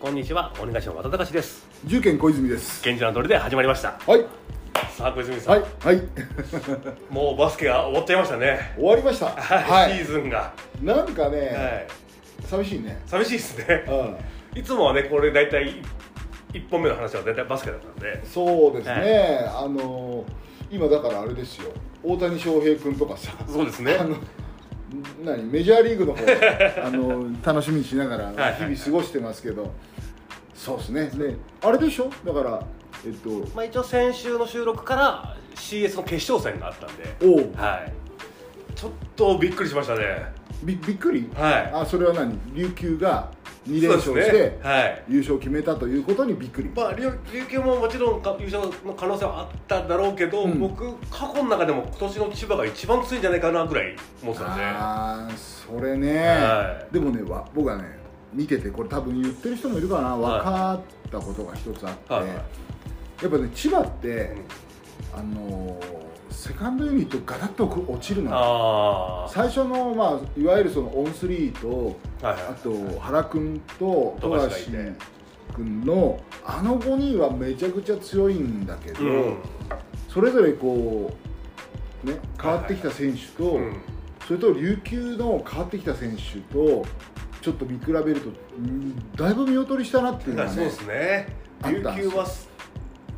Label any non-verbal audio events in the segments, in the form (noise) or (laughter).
こんにちは、お願いします。渡隆です。重県小泉です現地の通りで始まりました。はいさあ、小泉さん、はいはい (laughs) もうバスケが終わっちゃいましたね。終わりましたはい、シーズンが。なんかね、はい。寂しいね寂しいですね。うんいつもはね、これ大体一本目の話は大体バスケだったんで。そうですね、はあの今だからあれですよ大谷翔平君とかさそうですねあ。の何メジャーリーグの方 (laughs) あの楽しみにしながらはいはい日々過ごしてますけど、そうですね。ねあれでしょ？だからえっとまあ一応先週の収録から CS の決勝戦があったんで、はい。ちょっとびっくりしましたね。びびっくり、はい。あそれは何？琉球が2連勝して、ねはい。優勝を決めたということにびっくり、まあ、琉琉球ももちろんか優勝の可能性はあっただろうけど、うん。僕過去の中でも今年の千葉が一番強いんじゃないかなぐらい思ってたんでああそれね、はでもねわ僕はね見ててこれ多分言ってる人もいるかな。分はい。かったことが一つあって、やっぱね千葉って、あのーセカンドユニットガタッと落ちるのよ。あ最初の、まあ、いわゆるそのオンスリーとあはいはい。あと原君と富富樫君のあの5人はめちゃくちゃ強いんだけど、うん。それぞれこうね変わってきた選手と、うん。それと琉球の変わってきた選手とちょっと見比べるとうんだいぶ見劣りしたなっていうのがねそうですね琉球は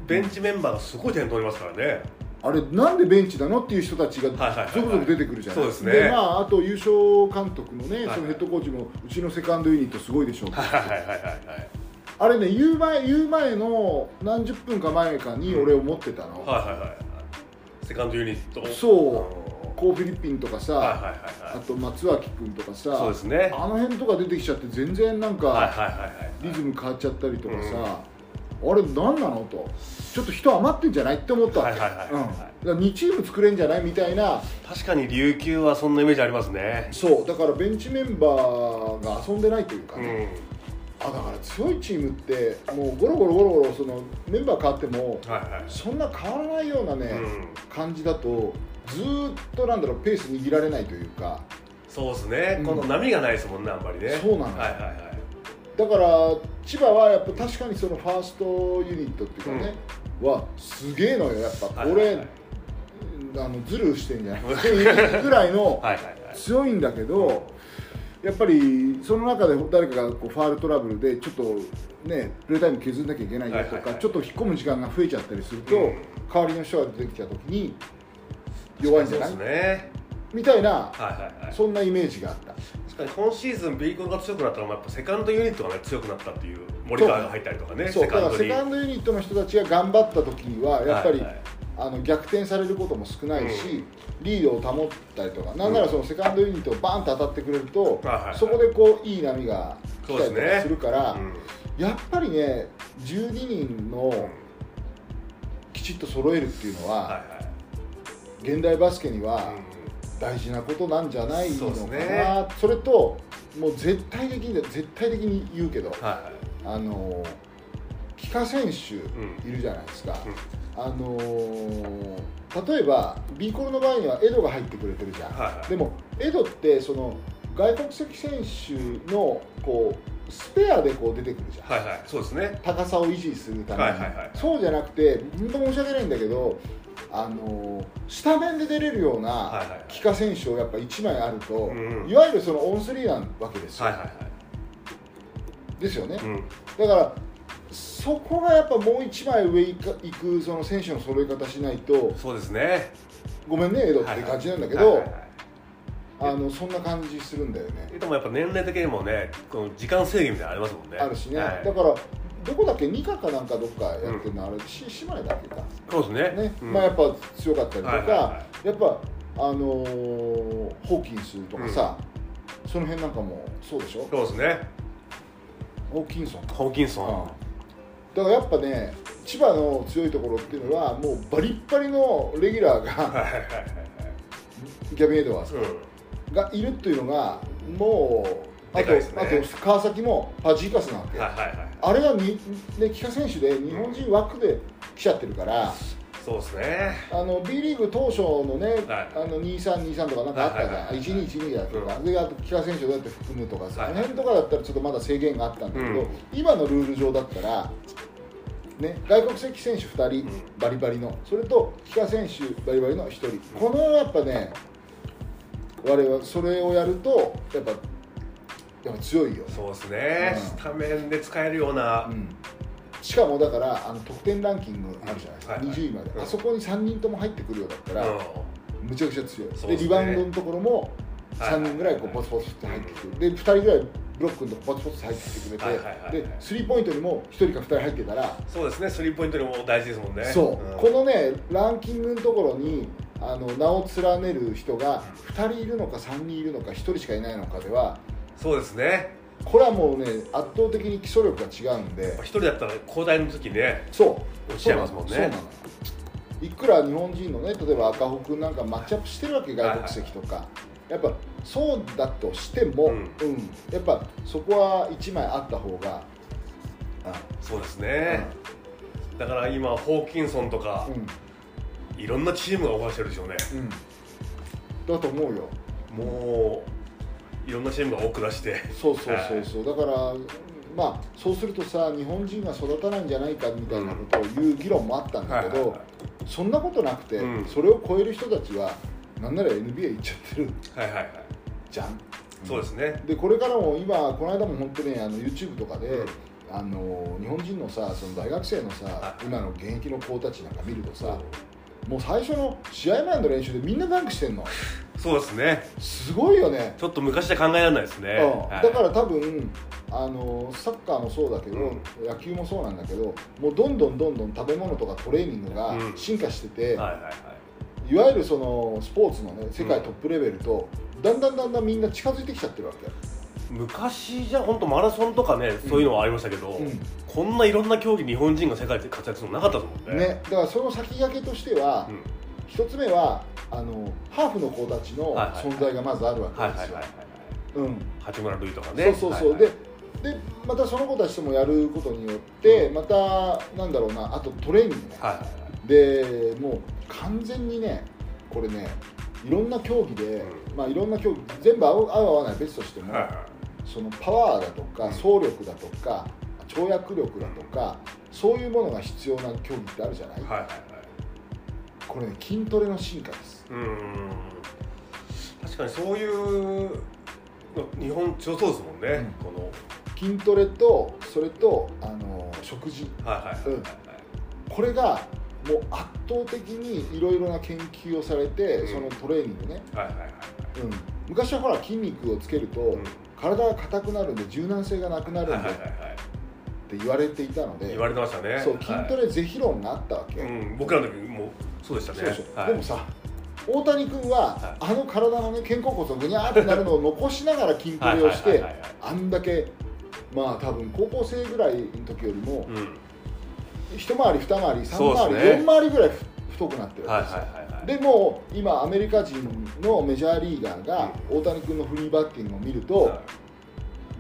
ベンチメンバーがすごい点取りますからねあれなんでベンチなの？っていう人たちが続々出てくるじゃない？ですね。まあ、あと優勝監督のね、はいそのヘッドコーチもうちのセカンドユニットすごいでしょう、はいはいはいはいはいあれね言う前言う前の何十分か前かに俺思ってたの、はいはいはいはい。セカンドユニット。そう。コー・フィリピンとかさ、はいはいはいあはい。と松脇君とかさそうですね。あの辺とか出てきちゃって全然なんか、リズム変わっちゃったりとかさ、あれ何なのとちょっと人余ってんじゃないって思ったわけ、はいはいはい。はいうん。だから2チーム作れんじゃないみたいな。確かに琉球はそんなイメージありますね。そう。だからベンチメンバーが遊んでないというかうね、ん。あだから強いチームってもうゴロゴロゴロゴロそのメンバー変わってもはいはい。そんな変わらないようなね、うん。感じだとずーっとなんだろうペース握られないというか。そうですね、うん。この波がないですもんねあんまりね。そうなの。はいはいはい。だから千葉はやっぱ確かにそのファーストユニットっていうかね、はすげえのよ。やっぱこれ、あのズルしてんじゃない？っていうぐらいの (laughs) 強いんだけどやっぱりその中で誰かがこうファールトラブルでちょっとねプレータイム削んなきゃいけないよとか、ちょっと引っ込む時間が増えちゃったりすると、うん。代わりの人が出てきた時に弱いんじゃない、みたいなそんなイメージがあった。確かに今シーズン B コンが強くなったのもやっぱセカンドユニットがね強くなったっていう森川が入ったりとかねそうだからに。セカンドユニットの人たちが頑張った時にはやっぱり、はい。はいあの逆転されることも少ないし、リードを保ったりとかなんならそのセカンドユニットをバーンと当たってくれると、はいはいはい。そこでこういい波が来たりとかするから、うん。やっぱりね12人のきちっと揃えるっていうのは、はいはい。現代バスケにはう大事なことなんじゃないのかな。そ,、れともう絶対的に絶対的に言うけどんはいはいあの帰化選手うん。いるじゃないですか、うん。あのー例えば B コロの場合にはエドが入ってくれてるじゃん、はいはい。でもエドってその外国籍選手のこうスペアでこう出てくるじゃん、はいはい。そうですね。高さを維持するために、はいはいはいそうじゃなくて本当申し訳ないんだけどあのースタメンで出れるようはいなはいはい。帰化選手をやっぱ1枚あると、うんうん。いわゆるそのオンスリーなわけですよ、はいはいはいですよね、うん。だからそこがやっぱもう一枚上行くその選手の揃え方しないとそうですね。ごめんねエドって感じなんだけどあのそんな感じするんだよね。でもやっぱ年齢的にもねこの時間制限みたいなのありますもんね。あるしね、はい。だからどこだっけニカかなんかどっかやってるの、あれし島根だっけか。そうですね。ね、うん。まあやっぱ強かったりとか、はいはいはやっぱあのーホーキンスとかさ、その辺なんかもそうでしょ？そうですねホーキンソンホーキンソン、うん。だからやっぱね千葉の強いところっていうのはもうバリッバリのレギュラーがギャビン・エドワーズうがいるっていうのがもうあと,、あと川崎もファジーカスなわけ、んはいはいはい。あれがに、ね、帰化選手で日本人枠で来ちゃってるから、そうですね。あの B リーグ当初のね、はい。あの2323とかなんかあったじゃん、はいはいはい1212だとか、であと木川選手をどうやって含むとかさ、はいあの辺とかだったらちょっとまだ制限があったんだけど、うん。今のルール上だったら、ね、外国籍選手2人、うん。バリバリの。それと木川選手バリバリの1人、このやっぱね我々それをやるとやっぱやっぱ強いよ、そうですね、うん。スタメンで使えるような、うんしかもだからあの得点ランキングあるじゃないですか、はいはい。20位まで、うん。あそこに3人とも入ってくるようだったら、うん。むちゃくちゃ強い。ですね。でリバウンドのところもはい3人ぐらいこうポツポツって入ってくる。で2人ぐらいブロックのとこポツポツ入ってきてくれて、はいはいはいはい。でスリーポイントにも1人か2人入ってたら、そうですね。スリーポイントにも大事ですもんね。そう、ん。このねランキングのところにあの名を連ねる人が2人いるのか3人いるのか1人しかいないのかではそうですねこれはもうね圧倒的に基礎力が違うんで。一人だったら交代の時ねそう。落ちちゃいますもんね。いくら日本人のね例えば赤穂君なんかマッチアップしてるわけ外国籍とか、やっぱそうだとしても、ううん。んやっぱそこは1枚あった方が。あそうですね、だから今ホーキンソンとかう、ん。いろんなチームがオファーしてるでしょうね。うん。だと思うよ。もういろんなチームが多く出して。そうそうそうそう、だからまあそうするとさ日本人が育たないんじゃないかみたいなことを言う議論もあったんだけど、そんなことなくて、うん。それを超える人たちはなんなら NBA 行っちゃってる。はいはいはい。じゃん。そうですね。でこれからも今この間も本当にあの YouTube とかで、うん。あの日本人のさその大学生のさ、はい。今の現役の子たちなんか見るとさ、もう最初の試合前の練習でみんなダンクしてんの。そうですね。すごいよね、ちょっと昔じゃ考えられないですね、うん。はい。だから多分あのサッカーもそうだけど、うん。野球もそうなんだけどもうどんどんどんどん食べ物とかトレーニングがうん。進化してて、はいはいはい。いわゆるそのスポーツのね世界トップレベルと、だんだんだんだんみんな近づいてきちゃってるわけ昔じゃ本当マラソンとかね、そういうのはありましたけど、うん。こんないろんな競技日本人が世界で活躍するのなかったですもんね。ね、だからその先駆けとしては、うん。一つ目はあのハーフの子たちの存在がまずあるわけですよ。八村塁とかね。そうそうそう、はいはい。ででまたその子たちともやることによって、またなんだろうなあとトレーニングね、はいでもう完全にねこれねいろんな競技で、うまあいろんな競技全部合う合う合わない別としても、はいはいそのパワーだとかうん走力だとか跳躍力だとかそういうものが必要な競技ってあるじゃない、はいはいはい。これね筋トレの進化です。うーん。確かにそういうの日本強そうですもんね、うん。この。筋トレとそれとあの食事。これがもう圧倒的にいろいろな研究をされて、うん。そのトレーニングね、はいはいはい。うん、昔はほら筋肉をつけると、うん。体が硬くなるんで柔軟性がなくなるんでっはいはいはいはい。て言われていたので、言われてましたね。そう筋トレ是非論があったわけ、はいうん、僕らの時もそうでしたね。そうでしょ、はい、でもさ大谷君は、はい。あの体のね肩甲骨がぐにゃーってなるのを残しながら筋トレをしてあんだけまあ多分高校生ぐらいの時よりもうん。一回り二回り三回り、ね。四回りぐらいふ太くなってるはいわけですよ、はいはいはいでも今アメリカ人のメジャーリーガーが大谷君のフリーバッティングを見ると、は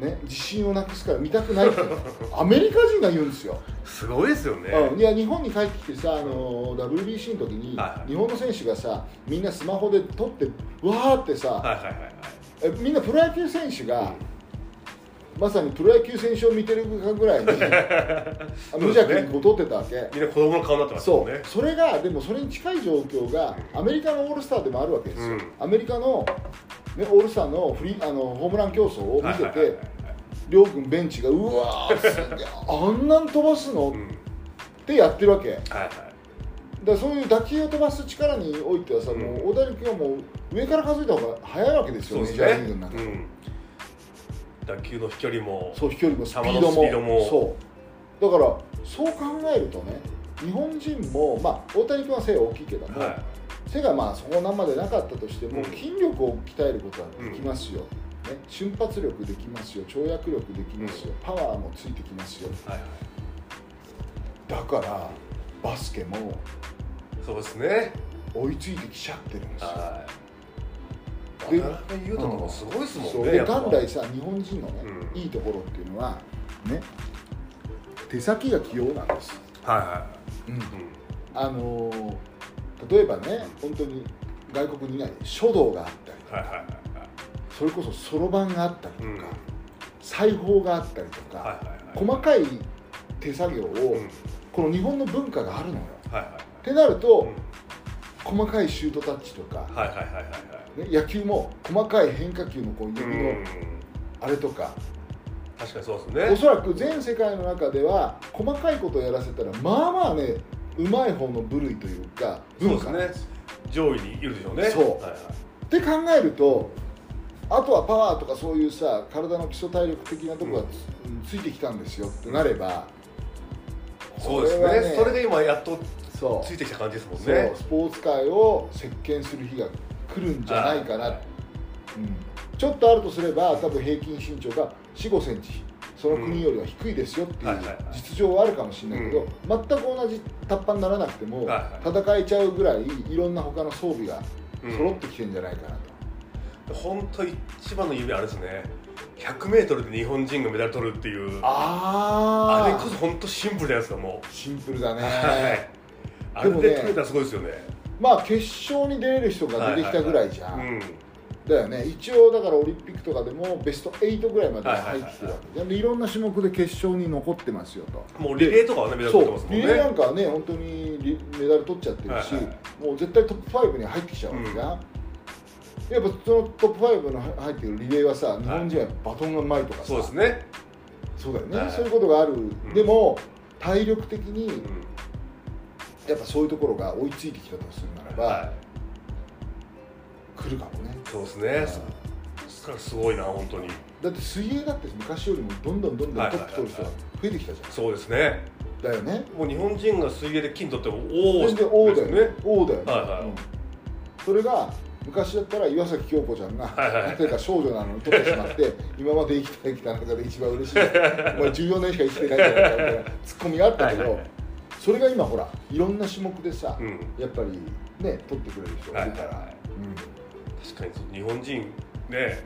ね、自信をなくすから見たくないって (laughs) アメリカ人が言うんですよ、いすごいですよね、うん、いや日本に帰ってきてさあの WBC の時に日本の選手がさみんなスマホで撮ってわーってさ、はいはいはいはい。えみんなプロ野球選手が、まさにプロ野球選手を見てるかぐらいに (laughs) あ無邪気にこう撮ってたわけ、みんな子供の顔になってますもそう、んねそれがでもそれに近い状況がアメリカのオールスターでもあるわけですよ、うん。アメリカの、ね、オールスターのフリーあのホームラン競争を見ていはいはいはい。両軍ベンチがうわーすげえあんなん飛ばすの、っうん。てやってるわけ。だかはい。はいらそういう打球を飛ばす力においてはさ、うん。もう大谷君はもう上から数えた方が早いわけですよそうですメジャーリーグねの中で、うん打球の飛距離もそう飛距離もスピー球ドも。そう。だからそう考えるとね日本人もまあ大谷君は背大きいけども、は背がまあそこまでなかったとしても、うん。筋力を鍛えることはできますよ、ね、瞬発力できますよ。跳躍力できますよ、パワーもついてきますよ。いはいはい。だからバスケもそうですね。追いついてきちゃってるんですよ。はい。で渡辺裕太とかすごいですもんでねやっぱ。元来さ日本人のね、うん。いいところっていうのはね手先が器用なんです、はいはうん。い、うん。あのー例えばね本当に外国にいない書道があったりはいはいはいそれこそそろばんがあったりとか、うん。裁縫があったりとか、はいはいはい。細かい手作業を、うん。この日本の文化があるのよ。はいはい。ってなると、うん。細かいシュートタッチとか、はいはいはいはいはいね、野球も細かい変化球のこう指のうん。あれとか、確かにそうですおねそらく全世界の中では細かいことをやらせたらまあまあねうまい方の部類というかそう文化ですね。上位にいるでしょうね。そう。はいはい。って考えるとあとはパワーとかそういうさ体の基礎体力的なところがつ,、ついてきたんですよってなれば、そうですね。それで今やっとそう。ついてきた感じですもんそう。ねスポーツ界を席巻する日が来るんじゃないかな、はいうん、ちょっとあるとすれば多分平均身長が4 5センチその国よりは低いですよっていう実情はあるかもしれないけど、全く同じタッパにならなくても、戦えちゃうぐらいいろんな他の装備がうん。揃ってきてんじゃないかなと、本当一番の夢あれですね。100m で日本人がメダル取るっていう。あああれこそ本当シンプルじゃないですかもシンプルだう、ね、はいあれで取れたらすごいですよねまあ決勝に出れる人が出てきたぐらいじゃん、うん。だよね。一応だからオリンピックとかでもベスト8ぐらいまで入ってきてるわけじゃん。でいろんな種目で決勝に残ってますよと。もうリレーとかはねメダルそう取ってますもんね。リレーなんかはね本当にリメダル取っちゃってるし、はいはいもう絶対トップ5に入ってきちゃうわけじゃん、やっぱそのトップ5の入ってるリレーはさ日本人はバトンがうまいとかさ、そうですね、そうだよね、はいそういうことがある、ん。でも体力的にうんやっぱそういうところが追いついてきたとするならば、は来るかもね。い、そうですね。すごいな本当に。だって水泳だって昔よりもどんどんどんどんトップ取る人が増えてきたじゃん、そうですね。だよね。もう日本人が水泳で金取ってもおお全然王だよね。ね王だよね、はいはい。うん。それが昔だったら岩崎恭子ちゃんが、はいはいはい。例えば少女なのに取ってしまって (laughs) 今まで生きてきた中で一番嬉しい。お前14年しか生きてないじゃないかみたいなツッコミがあったけど、はいはいはいそれが今ほらいろんな種目でさ、うん。やっぱりね取ってくれる人がいるから、はい。はいはいうん確かにそう。日本人ね。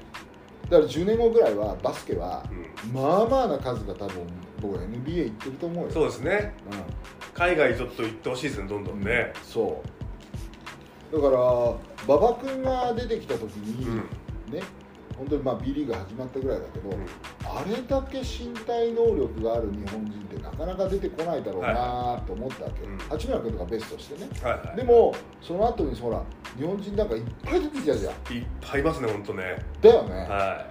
だから10年後ぐらいはバスケは、うまあまあな数が多分僕は NBA 行ってると思うよ。そうですね。うん。海外ちょっと行ってほしいですねどんどんね、そう。だから馬場君が出てきた時に、うん。ね本当にまあ B リーグ始まったぐらいだけど、うん。あれだけ身体能力がある日本人ってなかなか出てこないだろうなと思ったわけ、うん。八村君とかベストしてね。はいはい。でもその後にほら日本人なんかいっぱい出てきたじゃん。いっぱいいますね本当ね。だよね、は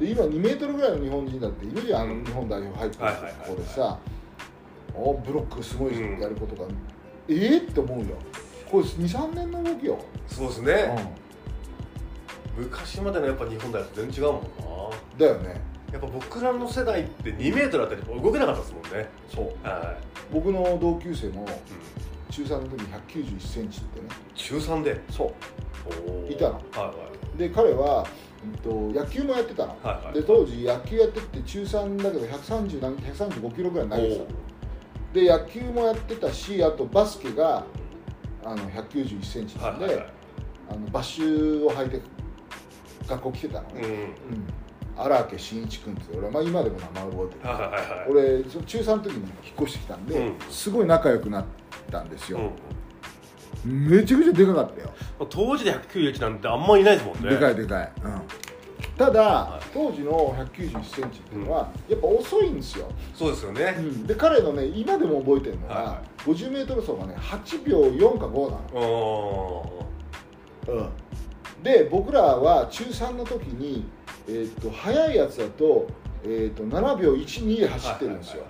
で今2メートルぐらいの日本人だっているじゃん、日本代表入ってるこでさ、おブロックすごいやることが、ええって思うよこれ23年の動きよ、いそうですうね、昔までのやっぱ日本代表全然違うもんな。だよね。やっぱ僕らの世代って2メートルあったり動けなかったですもんね。そう。は僕の同級生も中3の時に1 9 1センチってね。中3で？そおー。いたの。はいはうで彼は、うん、と野球もやってたの、はいはい。で当時野球やってて中3だけど130何135キロぐらい投げてたの。で野球もやってたしあとバスケがあの1 9 1センチなんで、はいはいはい。あのバッシュを履いて学校来てたのね、うん。うん。荒木慎一君って俺は、まあ、今でも名前覚えてる、はいはい俺中3の時に引っ越してきたんで、うん。すごい仲良くなったんですよ、うん。めちゃくちゃでかかったよ、当時で191なんてあんまいないですもんね。でかいでかい、うん、ただ、はい。当時の1 9 1センチっていうのは、やっぱ遅いんですよ、そうですよね、で彼のね今でも覚えてるのはい。はは、50メートル走がね8秒4か5なの。おで僕らは中3の時に、えー、と速いやつだと,、えー、と7秒12で走ってるんですよ、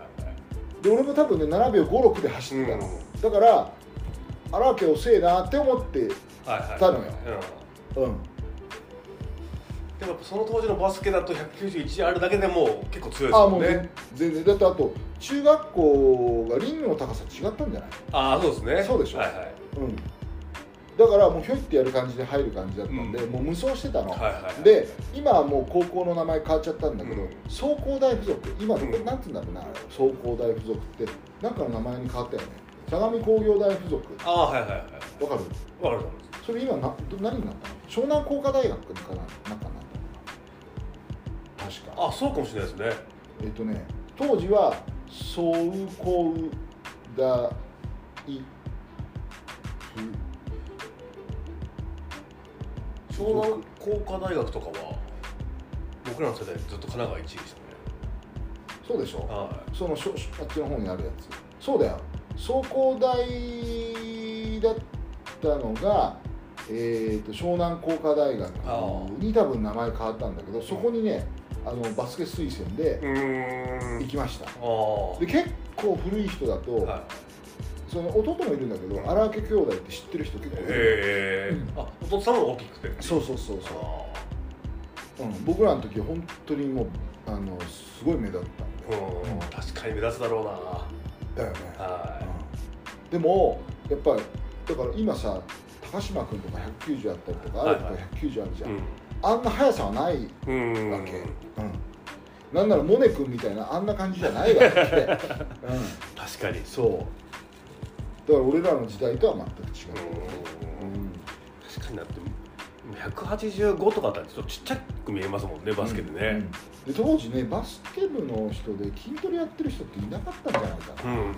で俺も多分ね7秒56で走ってたの、うん。だから荒木遅えなって思ってたのよ。うん。うん。でもその当時のバスケだと191あるだけでも結構強いですあもうもんね。全然。だってあと中学校がリングの高さ違ったんじゃない？ああそうですね。そうでしょ。はいはい。うんだからもうひょいってやる感じで入る感じだったんで、うん。もう無双してたの、はいはいはい。で今はもう高校の名前変わっちゃったんだけど、うん。総工大附属。今どこ、うんなんて言うんだろうな総工大附属って。なんかの名前に変わったよね。相模工業大附属。ああはいはいはいわかる？わかるそれ今など何になったの？湘南工科大学かななんかなったの確か。あそうかもしれないですね。えっ、とね当時は総工大湘南工科大学とかは僕らの世代ずっと神奈川1位でしたね。そうでしょ？はそのしょあっちの方にあるやつ。そうだよ。総工大だったのが、えー、と湘南工科大学に多分名前変わったんだけどそこにねあのバスケ推薦で行きました。あで結構古い人だと、あはいその弟もいるんだけど荒家兄弟って知ってる人結構い。るへえあお父さんも大きくて。そうそうそうあそう、うん、僕らの時本当にもうあのすごい目立った。んで、ーうん。確かに目立つだろうな。だよね、はうん。でもやっぱりだから今さ高島君とか190あったりとか、はいはい。あると190あるじゃん、いあんな速さはないわうんうん。け、うん。なんならモネ君みたいなあんな感じじゃないわけ、(laughs) うん、確かに。そうだから俺らの時代とは全く違う、うん。確かにな。って185とかあったらちょっとちっちゃく見えますもんねバスケでね。うん。で当時ねバスケ部の人で筋トレやってる人っていなかったんじゃないかな、うん。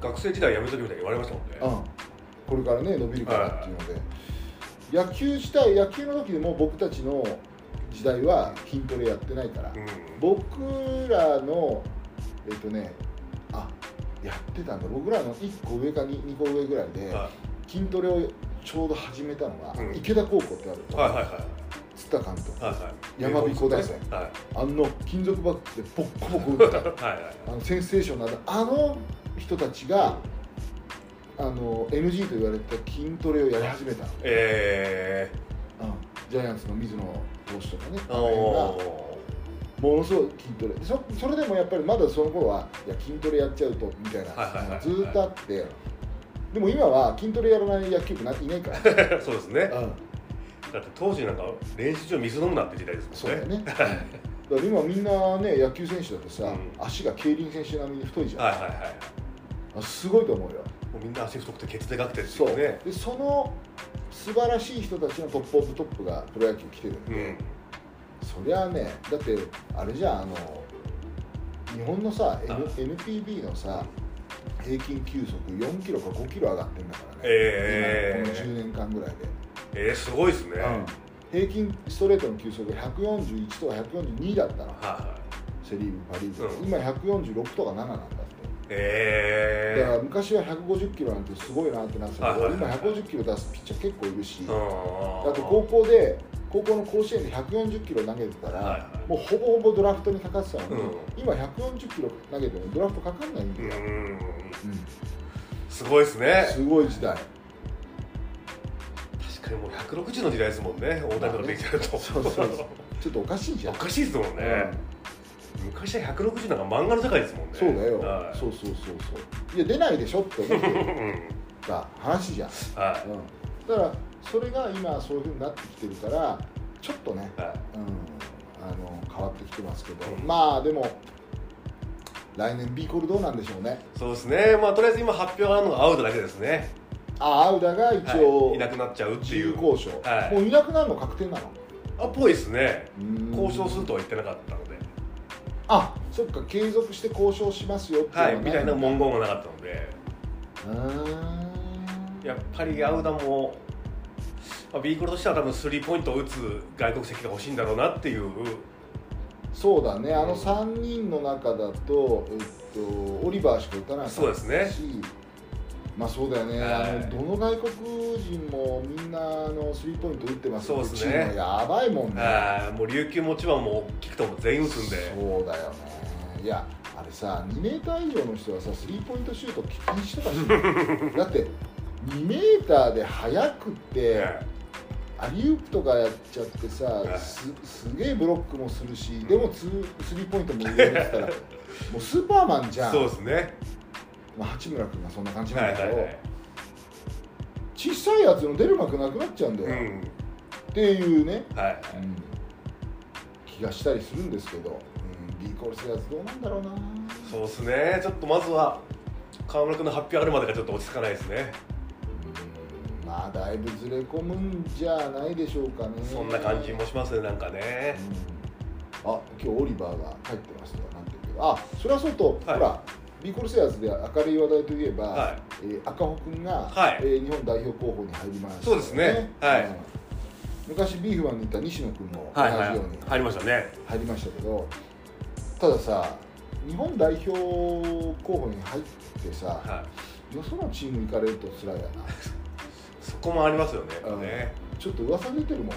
学生時代やめときみたいに言われましたもんね。うん、これからね伸びるからっていうので、野球自体野球の時でも僕たちの時代は筋トレやってないから、うん。僕らのえっ、とねあやってたんだ。僕らの1個上か 2, 2個上ぐらいでは筋トレをちょうど始めたのが、うん。池田高校ってあるいはいはいはい。津田監督、はいはい。山彦大戦。はい。あの金属バットでボッコボコ打った。(laughs) はいはいあのセンセーションなあの人たちがあの NG と言われた筋トレをやり始めたの、えうん。ジャイアンツの水野投手とかね。ー、あの辺がおものすごい筋トレ。そそれでもやっぱりまだその頃はいや筋トレやっちゃうとみたいなずーっとあって。でも今は筋トレやらない野球部ないないから、ー (laughs) そうですね。うん、だって当時なんか練習場水飲むなって時代ですもんね。そうだよね、う (laughs) んだから今みんなね野球選手だとさ、うん。足が競輪選手並みに太いじゃん、はいはいはいあすごいと思うよ。もうみんな足太くてケツでかくてっていう。ねでその素晴らしい人たちのトップオブトップがプロ野球来てるんで、うんそりゃあねだってあれじゃんあの日本のさ、NPB のさ平均球速4キロか5キロ上がってんだからね、えー今この10年間ぐらいで、えー、すごいですね、うん。平均ストレートの球速が141とか142だったの。はいはい。セ・リーグパ・リーグ、うん。今146とか7なんだって。えだから昔は150キロなんてすごいなってなってたけど、はいはいはい今150キロ出すピッチャー結構いるし、ー、ああと高校で高校の甲子園で140キロ投げてたら、はい。はいもうほぼほぼドラフトにかかってたの。に、うん。今140キロ投げてもドラフトかかんないんだよ、うん。うん。すごいですね。すごい時代。確かにもう160の時代ですもんね大谷とかできてると、そうそうそう。ちょっとおかしいじゃん。おかしいですもんね、昔は160なんか漫画の世界ですもんね。そうだよ、はい。そうそうそうそう。いや出ないでしょって思って話じゃん、(laughs) はうん、だからそれが今そういうふうになってきてるからちょっとね、いはい。うん、あの変わってきてますけど、うん。まあでも来年 B コールどうなんでしょうね。そうですね。まあとりあえず今発表があるのがアウトだけですね。あアウダが一応、はい、いなくなっちゃうっていう。交渉、はい。もういなくなるの確定なの？あっぽいですね。うん。交渉するとは言ってなかったので。あそっか。継続して交渉しますよっていうのはい。みたいな文言言がなかったので。うーん。やっぱりアウダも、まあ、コールとしては多分スリーポイントを打つ外国籍が欲しいんだろうなっていう。そうだね。あのうん3人の中だと、えっと、オリバーしか打たないそうですね。しまあそうだよね、はい。あのどの外国人もみんなあのスリーポイント打ってますそうですね。やばいもんね。もう琉球持ちはもう聞くともう全員打つんで。そうだよね。いやあれさ2メーター以上の人はさスリーポイントシュート禁止とかしてる (laughs) だって2メーターで速くって、アリウープとかやっちゃってさ、はいすすげえブロックもするし、でもツースリーポイントも入れるったらもうスーパーマンじゃん。そうですね。まあ、八村君がそんな感じなんだけど、はいはいはい。小さいやつの出る幕なくなっちゃうんだよ、うん。っていうね、はいうん。気がしたりするんですけど、うん、B コールするやつどうなんだろうな。そうですね。ちょっとまずは川村君の発表あるまでがちょっと落ち着かないですね。うんまあだいぶずれ込むんじゃないでしょうかね。そんな感じもしますねなんかね。うん。あ今日オリバーが帰ってますとかなんていうけど。あそれはそうと、はい。ほらビーコルセアーズで明るい話題といえば、はい。えー赤穂君が、はい。えー日本代表候補に入りました、そうですね。はい。うん。昔ビーフマンにいた西野君も同はいはい。じように入りましたね。入りましたけど、たださ日本代表候補に入ってさ、はい。よそのチーム行かれると辛いやな (laughs) そこもありますよねやっぱね。ちょっと噂出てるもんな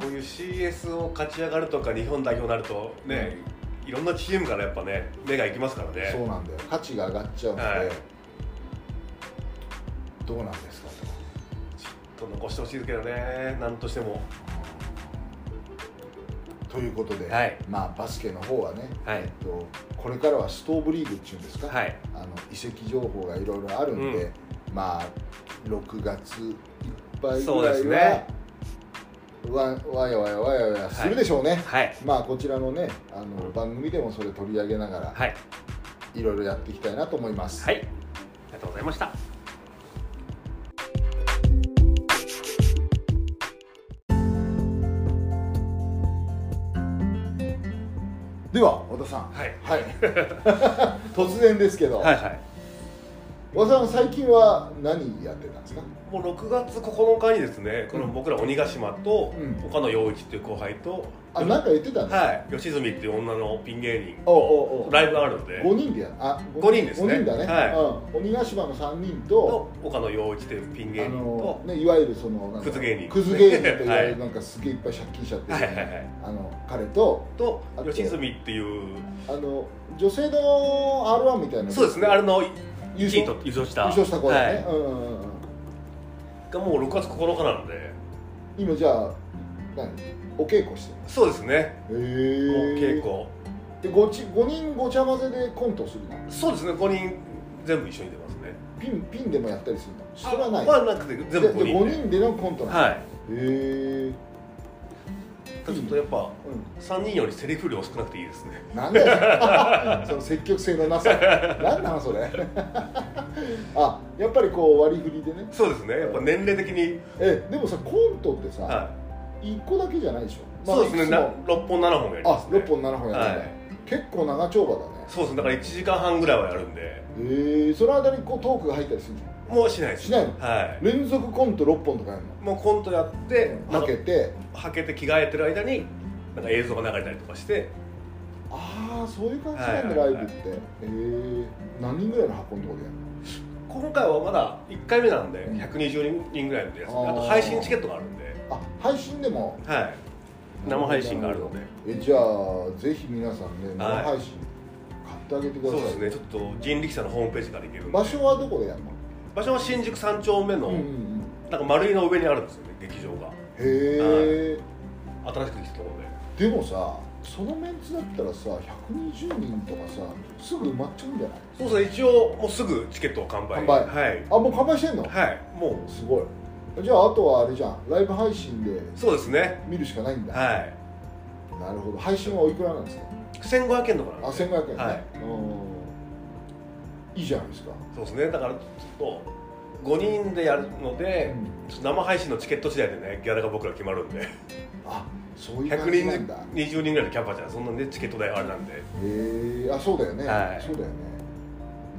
こういう CS を勝ち上がるとか日本代表になるとね、いろんなチームからやっぱね目が行きますからね。そうなんだよ。価値が上がっちゃうので、はい。どうなんですかと。と残してほしいですけどね。なんとしても。ということで、はい。まあバスケの方はね、はい。えっと、これからはストーブリーグっていうんですか、はい。あの移籍情報がいろいろあるんで、まあ6月いっぱいぐらいは、わわやわやわやわやするでしょうね、はい。まあこちらのねあの番組でもそれ取り上げながら、はい。いろいろやっていきたいなと思います、はい。ありがとうございました。では和田さん。はい。はい。(laughs) 突然ですけど、はいはい和田さん最近は何やってたんですか？もう6月9日にですねこの僕ら鬼ヶ島とうん。岡野陽一っていう後輩と、あなんか言ってたんですか、はい。吉住っていう女のピン芸人。おうおうおう。ライブがあるので。5人でやる？あ五人ですね。5人だね、はい。うん、鬼ヶ島の3人とと岡野陽一っていうピン芸あ人のと、ね、いわゆるそのクズ芸人。クズ芸人と言われる、はい。なんかすげえいっぱい借金しちゃってる、はい。はいはいあの彼とと吉住っていうあの女性の R1 みたいなそうですね。あれの優1位勝と優勝した。優勝した子だね、はい。うんうんうん。うんがもう6月9日なので。今じゃあ何？お稽古してる。そうですね。へえもう稽古。で 5, ち5人ごちゃ混ぜでコントするの？そうですね。5人全部一緒に出ますね。ピンピンでもやったりするの？それはない。はなくて全部5で。で人で5人でのコントなの？はい。へえちょっとやっぱう3人よりセリフ量少なくていいですね。ん、なんだよ。(laughs) その積極性のなさ。なんなのそれ。(laughs) あやっぱりこう割り振りでね。そうですね。やっぱ年齢的に、えでもさコントってさ、は1個だけじゃないでしょ、い、そうですね。ないくつも。6本7本やりまあす、ね、6本7本やるんだ、はい。結構長丁場だね。そうですね。だから1時間半ぐらいはやるんで。へえその間にこうトークが入ったりするの？もうしないです。しないの？はい。連続コント6本とかやるの？もうコントやってはけて。はけて着替えてる間になんか映像が流れたりとかして。ああそういう感じなんだ、はいはいはい。ライブって。へえ何人ぐらいの箱のとこでやる今回はまだ1回目なんで120人ぐらいのやつ。であと配信チケットがあるんで。のあ配信でも？はい。生配信があるので。えじゃあぜひ皆さんね生配信買ってあげてください、そうですね。ちょっと人力車のホームページから行ける場所はどこでやるの？場所は新宿三丁目の、なんか丸いの上にあるんですよね劇場が。へえ新しくできたところで。でもさそのメンツだったらさ120人とかさすぐ埋まっちゃうんじゃない？そうですね一応もうすぐチケットを完売。完売。はい。あもう完売してんの、はい。もすごい。じゃああとはあれじゃん。ライブ配信でうそうですね。見るしかないんだ、はい。なるほど。配信はおいくらなんですか？1500円とかなんあで1500円ね、はい。うんいいじゃないですか、そうですね。だからちょっと5人でやるので、ちょっと生配信のチケット次第でねギャラが僕ら決まるんで。あそういう感じなんだ。120人ぐらいのキャパじゃそんなんでチケット代あれなんで。へえあそうだよね、はい。そうだよね。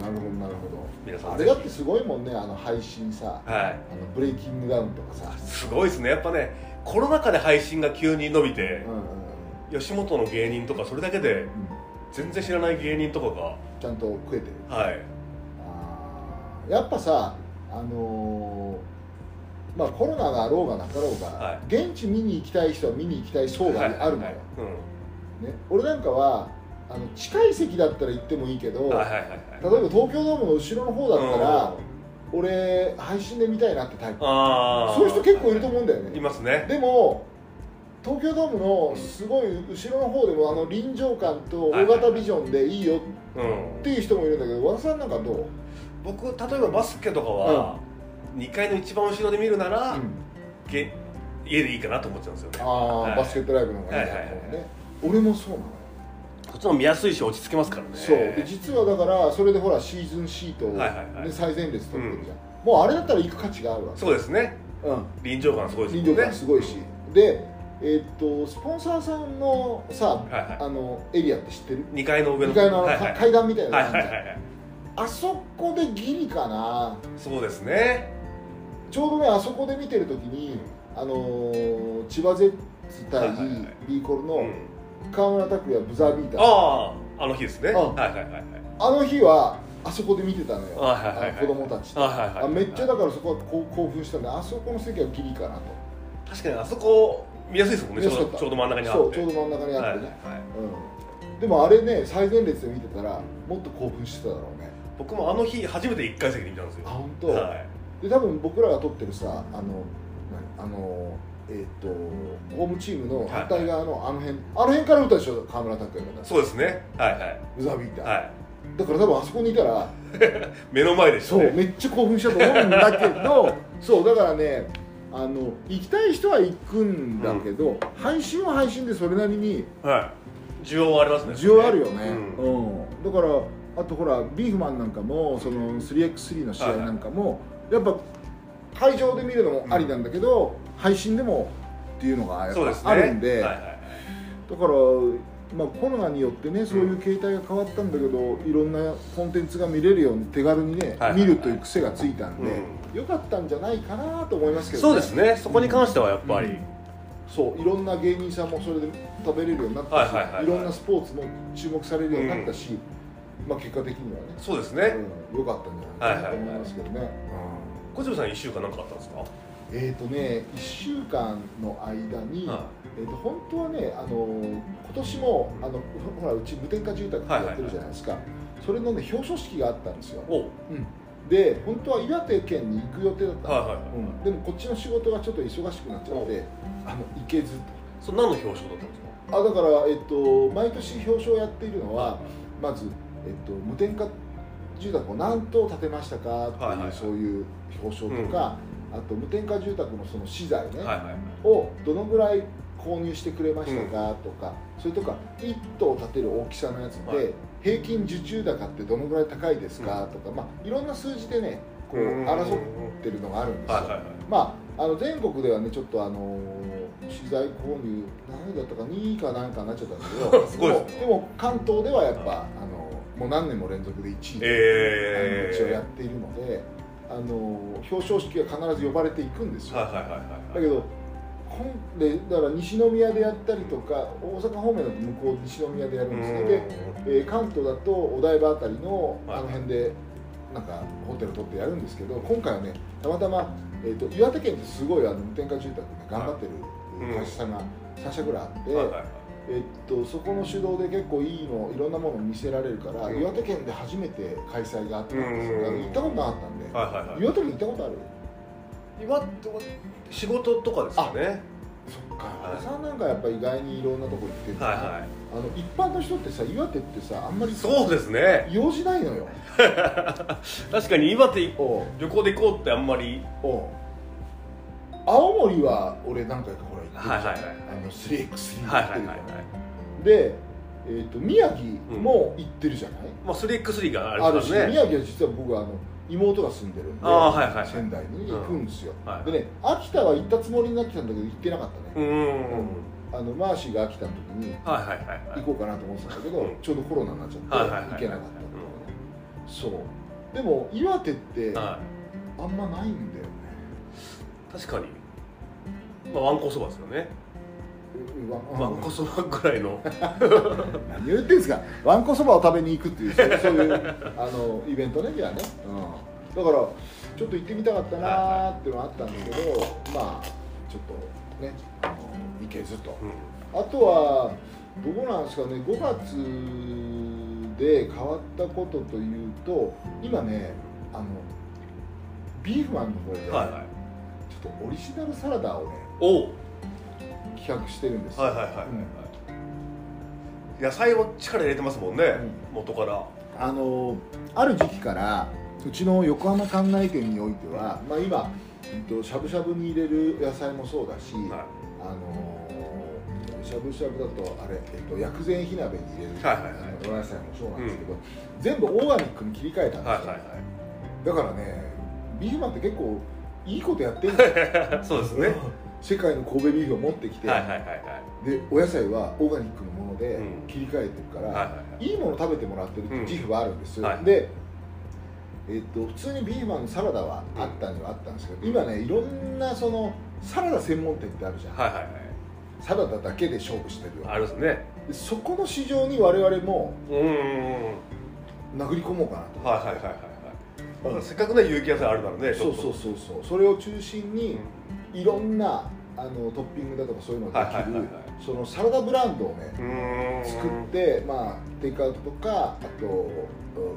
なるほどなるほど。皆さんあれだってすごいもんねあの配信さ、あはい。のブレイキングダウンとかさ、すごいですね。やっぱねコロナ禍で配信が急に伸びてうん、うんうん。吉本の芸人とかそれだけでうん全然知らない芸人とかがちゃんと食えてる。はい。あーやっぱさあのーまあコロナがあろうがなかろうが、は現地見に行きたい人は見に行きたい層があるのよ、はいはいね、俺なんかはあの近い席だったら行ってもいいけど、うんはいはいはいはい。例えば東京ドームの後ろの方だったら、俺配信で見たいなってタイプ。そういう人結構いると思うんだよね。いますね。でも東京ドームのすごい後ろの方でもあの臨場感と大型ビジョンでいいようんっていう人もいるんだけど和田さんなんかどう、僕例えばバスケとかは、2階の一番後ろで見るなら、うん。げ家でいいかなと思っちゃうんですよね。ああ、はい。バスケットライブの方がいいなと思うね、はいはいはい俺もそうなの。よこっちの方が見やすいし落ち着けますからね。そう。で実はだからそれでほらシーズンシートを、ねはいはいはい。最前列取ってるじゃん、もうあれだったら行く価値があるわけ。そうですね。うん。臨場感すごいです臨場感すごいし、でえーっとスポンサーさんのさ、はいはい。あのエリアって知ってる？2階の上の。2階の、はいはい。か階段みたいなのはいがあるじはいはいはい。あそこでギリかな？そうですね。ちょうどねあそこで見てる時にあのー千葉ゼッツ対ビーコルのうん。河村拓哉ブザービーター。あああの日ですね。あはいはいはいはい。あの日はあそこで見てたのよ、はいはいはい子供たちと、はいはいはいあめっちゃだからそこは興奮したんであそこの席はギリかなと。確かにあそこ見やすいですもんねちょうど真ん中にあって。そうちょうど真ん中にあってね、はいはい。はいうん、でもあれね最前列で見てたらもっと興奮してただろうね。僕もあの日初めて1階席で見たんですよ。あ本当、はい。で多分僕らが撮ってるさあの何あのえっ、とホームチームの反対側のあの辺、あの辺から打ったでしょ？河村拓哉がそうですね。はいはい。ブザービーター、はい。だから多分あそこにいたら (laughs) 目の前でしたね。そうめっちゃ興奮したと思うんだけどそうだからねあの行きたい人は行くんだけど、配信は配信でそれなりにはい。需要はありますね。需要あるよね、ううん。んだからあとほらビーフマンなんかもその 3x3 の試合なんかも、やっぱ会場で見るのもありなんだけど、配信でもっていうのがやっぱあるんでだから、まあ、コロナによってねそういう形態が変わったんだけど、いろんなコンテンツが見れるように手軽にね、見るという癖がついたんで、うよかったんじゃないかなと思いますけど、そうですね。そこに関してはやっぱり、うん。そういろんな芸人さんもそれで食べれるようになったし、はいはいはいはい。いろんなスポーツも注目されるようになったし、まあ、結果的にはね。そうですね。うん、よかったんじゃないかなと思いますけどね、小泉さん1週間何かあったんですか？うんえっ、とね1週間の間に、はえー、と本当はねあの今年もあのほらうち無添加住宅やってるじゃないですか、それのね表彰式があったんですよ、おうんで本当は岩手県に行く予定だったの、はいはい。はいうん。でもこっちの仕事がちょっと忙しくなっちゃってあの行けずそれ何の表彰だったんですか？あだから、えっと、毎年表彰をやっているのはまず、えっと、無添加住宅を何棟建てましたかっていう、はいはいはい。そういう表彰とか、あと無添加住宅のその資材ね、はいはいをどのぐらい購入してくれましたかとか、それとか1棟建てる大きさのやつで、はい平均受注高ってどのぐらい高いですか？とか、まあ、いろんな数字でねこううん争ってるのがあるんですよ。まあ、あの全国ではねちょっとあの資材購入何位だったか2位か何かになっちゃったんだけど (laughs) すごいででもでも関東ではやっぱあのもう何年も連続で1位で、一応やっているのであの表彰式は必ず呼ばれていくんですよ、だけどこんでだから西宮でやったりとか大阪方面だと向こう西宮でやるんですね。で、えー関東だとお台場あたりのはい。あの辺でなんかホテル取ってやるんですけど今回はねたまたま、えー、と岩手県ってすごいあの無添加住宅で頑張ってるうん。会社さんが3社ぐらいあって、はいはいはい。えっとそこの主導で結構いいのいろんなものを見せられるから、うん。岩手県で初めて開催があったんですよ、うん。行ったことなかったんで、はいはいはい。岩手県行ったことある？岩手は仕事とかですかね。そっか。はい。原さんなんかやっぱ意外にいろんなとこ行ってるから、はいはあの一般の人ってさ岩手ってさあんまりいそうですね。用事ないのよ。(laughs) 確かに岩手旅行で行こうってあんまり。おう。青森は俺何回かほら行ってるじゃん、はいはいはいあの 3x3 はいはいはいはい。行ってるじゃないで、えー、と宮城も行ってるじゃない、まあ 3x3 がああるし、りますね宮城は実は僕はあの妹が住んでるんではいはいはい。仙台に行くんですよ、うんはい。でね秋田は行ったつもりになってたんだけど行ってなかったね、うんうん。あのマーシーが秋田の時に行こうかなと思ってたんだけど、うん。ちょうどコロナになっちゃって、行けなかったそう。でも岩手ってあはい。んまないんだよね。確かに。まあわんこそばですよね。うわんこそばぐらいの。何言ってんですか。わんこそばを食べに行くっていうそういうあのイベントねじゃあね、うん、だからちょっと行ってみたかったなーっていうのはあったんですけど、まあちょっとねあの行けずと。うん。あとはどうなんですかね5月で変わったことというと今ねあのビーフマンの方で、はいはい。ちょっとオリジナルサラダをねおう企画してるんですよ。はいはいはい。はいはい野菜を力入れてますもんね元から。あのある時期からうちの横浜関内店においては、まあ、今、えっと、しゃぶしゃぶに入れる野菜もそうだし、はあのしゃぶしゃぶだとあれ、えっと、薬膳火鍋に入れる、お野菜もそうなんですけど、全部オーガニックに切り替えたんですよ、はいはいだからねビーフマンって結構いいことやってるんですよ。は (laughs) いそうですね世界の神戸ビーフを持ってきて、はいはいはいはい。でお野菜はオーガニックのものでうん。切り替えてるから、はいはいい。いもの食べてもらってるっていう自負はあるんですよ、はいでえっと普通にビーフマンのサラダはあったにはあったんですけど、今ねいろんなそのサラダ専門店ってあるじゃん、はいはいはい。サラダだけで勝負してるよあるですね。でそこの市場に我々もうんうんうん。殴り込もうかなと。はいはいはいはいせっかくね有機野菜あるならねちょっと。そうそうそうそう。それを中心にいろんなあのトッピングだとかそういうのができるはいはいはい。はいそのサラダブランドをね作ってまあテイクアウトとかあと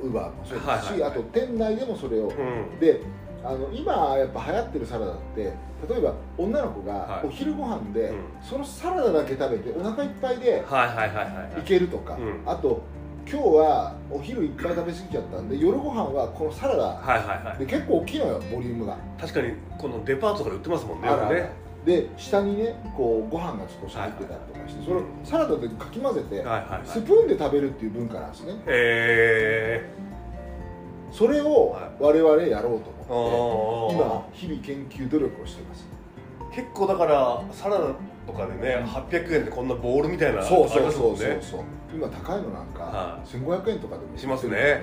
ウーバーもそうですし、はいはいはい。あと店内でもそれを、うん。であの今やっぱ流行ってるサラダって例えば女の子がはい。お昼ご飯で、うん。そのサラダだけ食べてお腹いっぱいではいはいはいはいはい。いけるとか、うん。あと今日はお昼いっぱい食べ過ぎちゃったんで夜ご飯はこのサラダ。はいはいはい。で結構大きいのよボリュームが。確かにこのデパートとかで売ってますもんねね。で下にねこうご飯が少し入ってたりとかして、それをサラダでかき混ぜて、スプーンで食べるっていう文化なんですね。えそれをはい。我々やろうとー、思って、あ今日々研究努力をしてます。ー結構だからサラダとかでね800円でこんなボールみたいなそうそうそんねう。そうそう今高いのなんかは1500円とかでもしますね。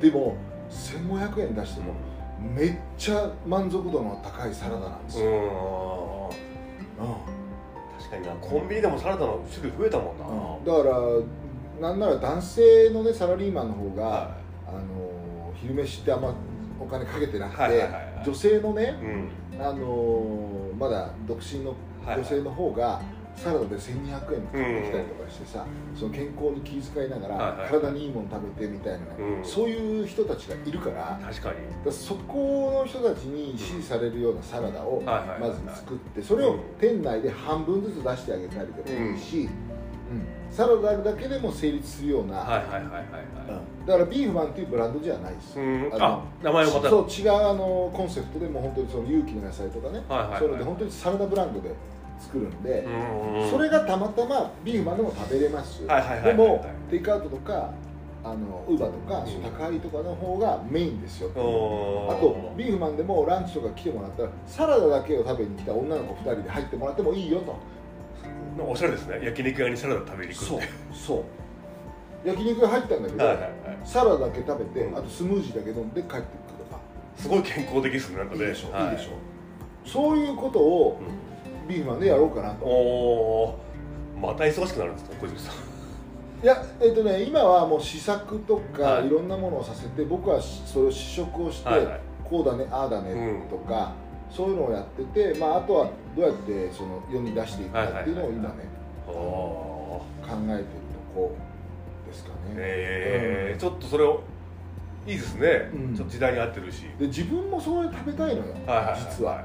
でも1500円出してもめっちゃ満足度の高いサラダなんですよ、うん。うん。確かにな。コンビニでもサラダの種類増えたもんな、だからなんなら男性のねサラリーマンの方が、はあの昼飯ってあんまお金かけてなくて、はいはいはいはい。女性のね、うん。あのまだ独身の女性の方がサラダで1200円買ってきたりとかしてさ、その健康に気遣いながら、体にいいもの食べてみたいなそういう人たちがいるから確かに。らそこの人たちに支持されるようなサラダをまず作ってそれを店内で半分ずつ出してあげたりでもいいし、うんサラダだけでも成立するような、はいはいはいはいはい。うん。だからビーフマンっていうブランドじゃないです、うん。あ名前をまた。そう違うあのコンセプトでもう本当にその有機の野菜とかね、はいはいはい。そういうので本当にサラダブランドで作るんで、うんそれがたまたまビーフマンでも食べれます、でもテイクアウトとかあのウーバーとか、うん。そう高いとかの方がメインですよ、おー。あとビーフマンでもランチとか来てもらったらサラダだけを食べに来た女の子2人で入ってもらってもいいよとおしゃれですね。焼肉屋にサラダ食べに行くそうそう。焼肉が入ったんだけど、はいはいはい。サラダだけ食べて、うん。あとスムージーだけ飲んで帰ってくるとか。すごい健康的ですねなんかね。いいでしょ、はい。いでしょ。そういうことをビーフマンでやろうかなと。おまた忙しくなるんですか小泉さん。いやえっとね今はもう試作とか、はい。い、ろんなものをさせて僕はそれを試食をして、はいはい。こうだねああだねとか、そういうのをやってて、まあ、あとはどうやってその世に出していくかっていうのを今ね、考えてるとこですかね、えー。うんちょっとそれをいいですね、うん。ちょっと時代に合ってるし。で自分もそれ食べたいのよ、はいはいはい実は。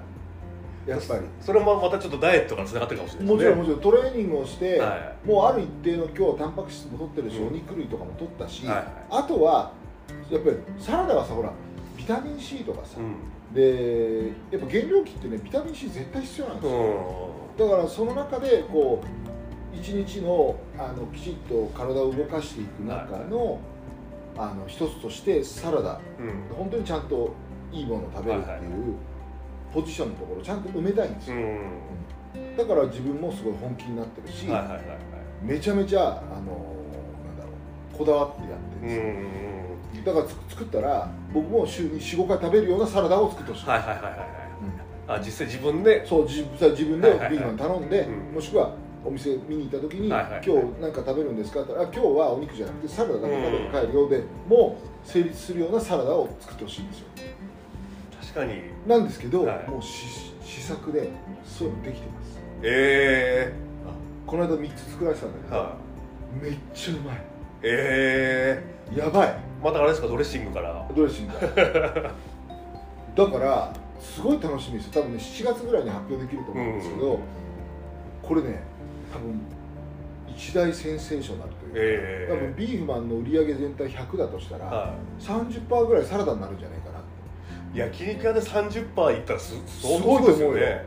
やっぱり。それもまたちょっとダイエットがつながってるかもしれないもちろんもちちろんトレーニングをして、はもうある一定の今日タンパク質も取ってるし、うん。お肉類とかも取ったし、はいはい。あとはやっぱりサラダはさほらビタミン C とかさ、うんでやっぱ原料期ってねビタミン C 絶対必要なんですよ、うだからその中でこう一日のあのきちっと体を動かしていく中の,、あの一つとしてサラダ。んうん。本当にちゃんといいものを食べるっていう、はいはい。ポジションのところをちゃんと埋めたいんですよ、うん。だから自分もすごい本気になってるし、はいはいはいはい。めちゃめちゃあのなんだろうこだわってやってるんうですよ、んだからつ作ったら僕も週に45回食べるようなサラダを作ってほしい、はいはいはいはいはい。うんあ実際自分で？そう自分自分でビーフン頼んで、うん。もしくはお店見に行った時に、はいはいはい。今日何か食べるんですか？って言ったらあ今日はお肉じゃなくてサラダだけ食べて帰るようで、もう成立するようなサラダを作ってほしいんですよ。確かに。なんですけど、はい。もうし試作でそういうのできてます。えこの間3つ作られてたんだけど、えはめっちゃうまい。いえやばい。えまたあれですかドレッシングから。ドレッシング。(laughs) だからすごい楽しみですよ。多分ね7月ぐらいに発表できると思うんですけど、これね多分一大センセーショナルというか、ええ。多分ビーフマンの売り上げ全体100だとしたら、は30%ぐらいサラダになるんじゃないかな、い焼肉屋で30%いったらす相す当ごいですよね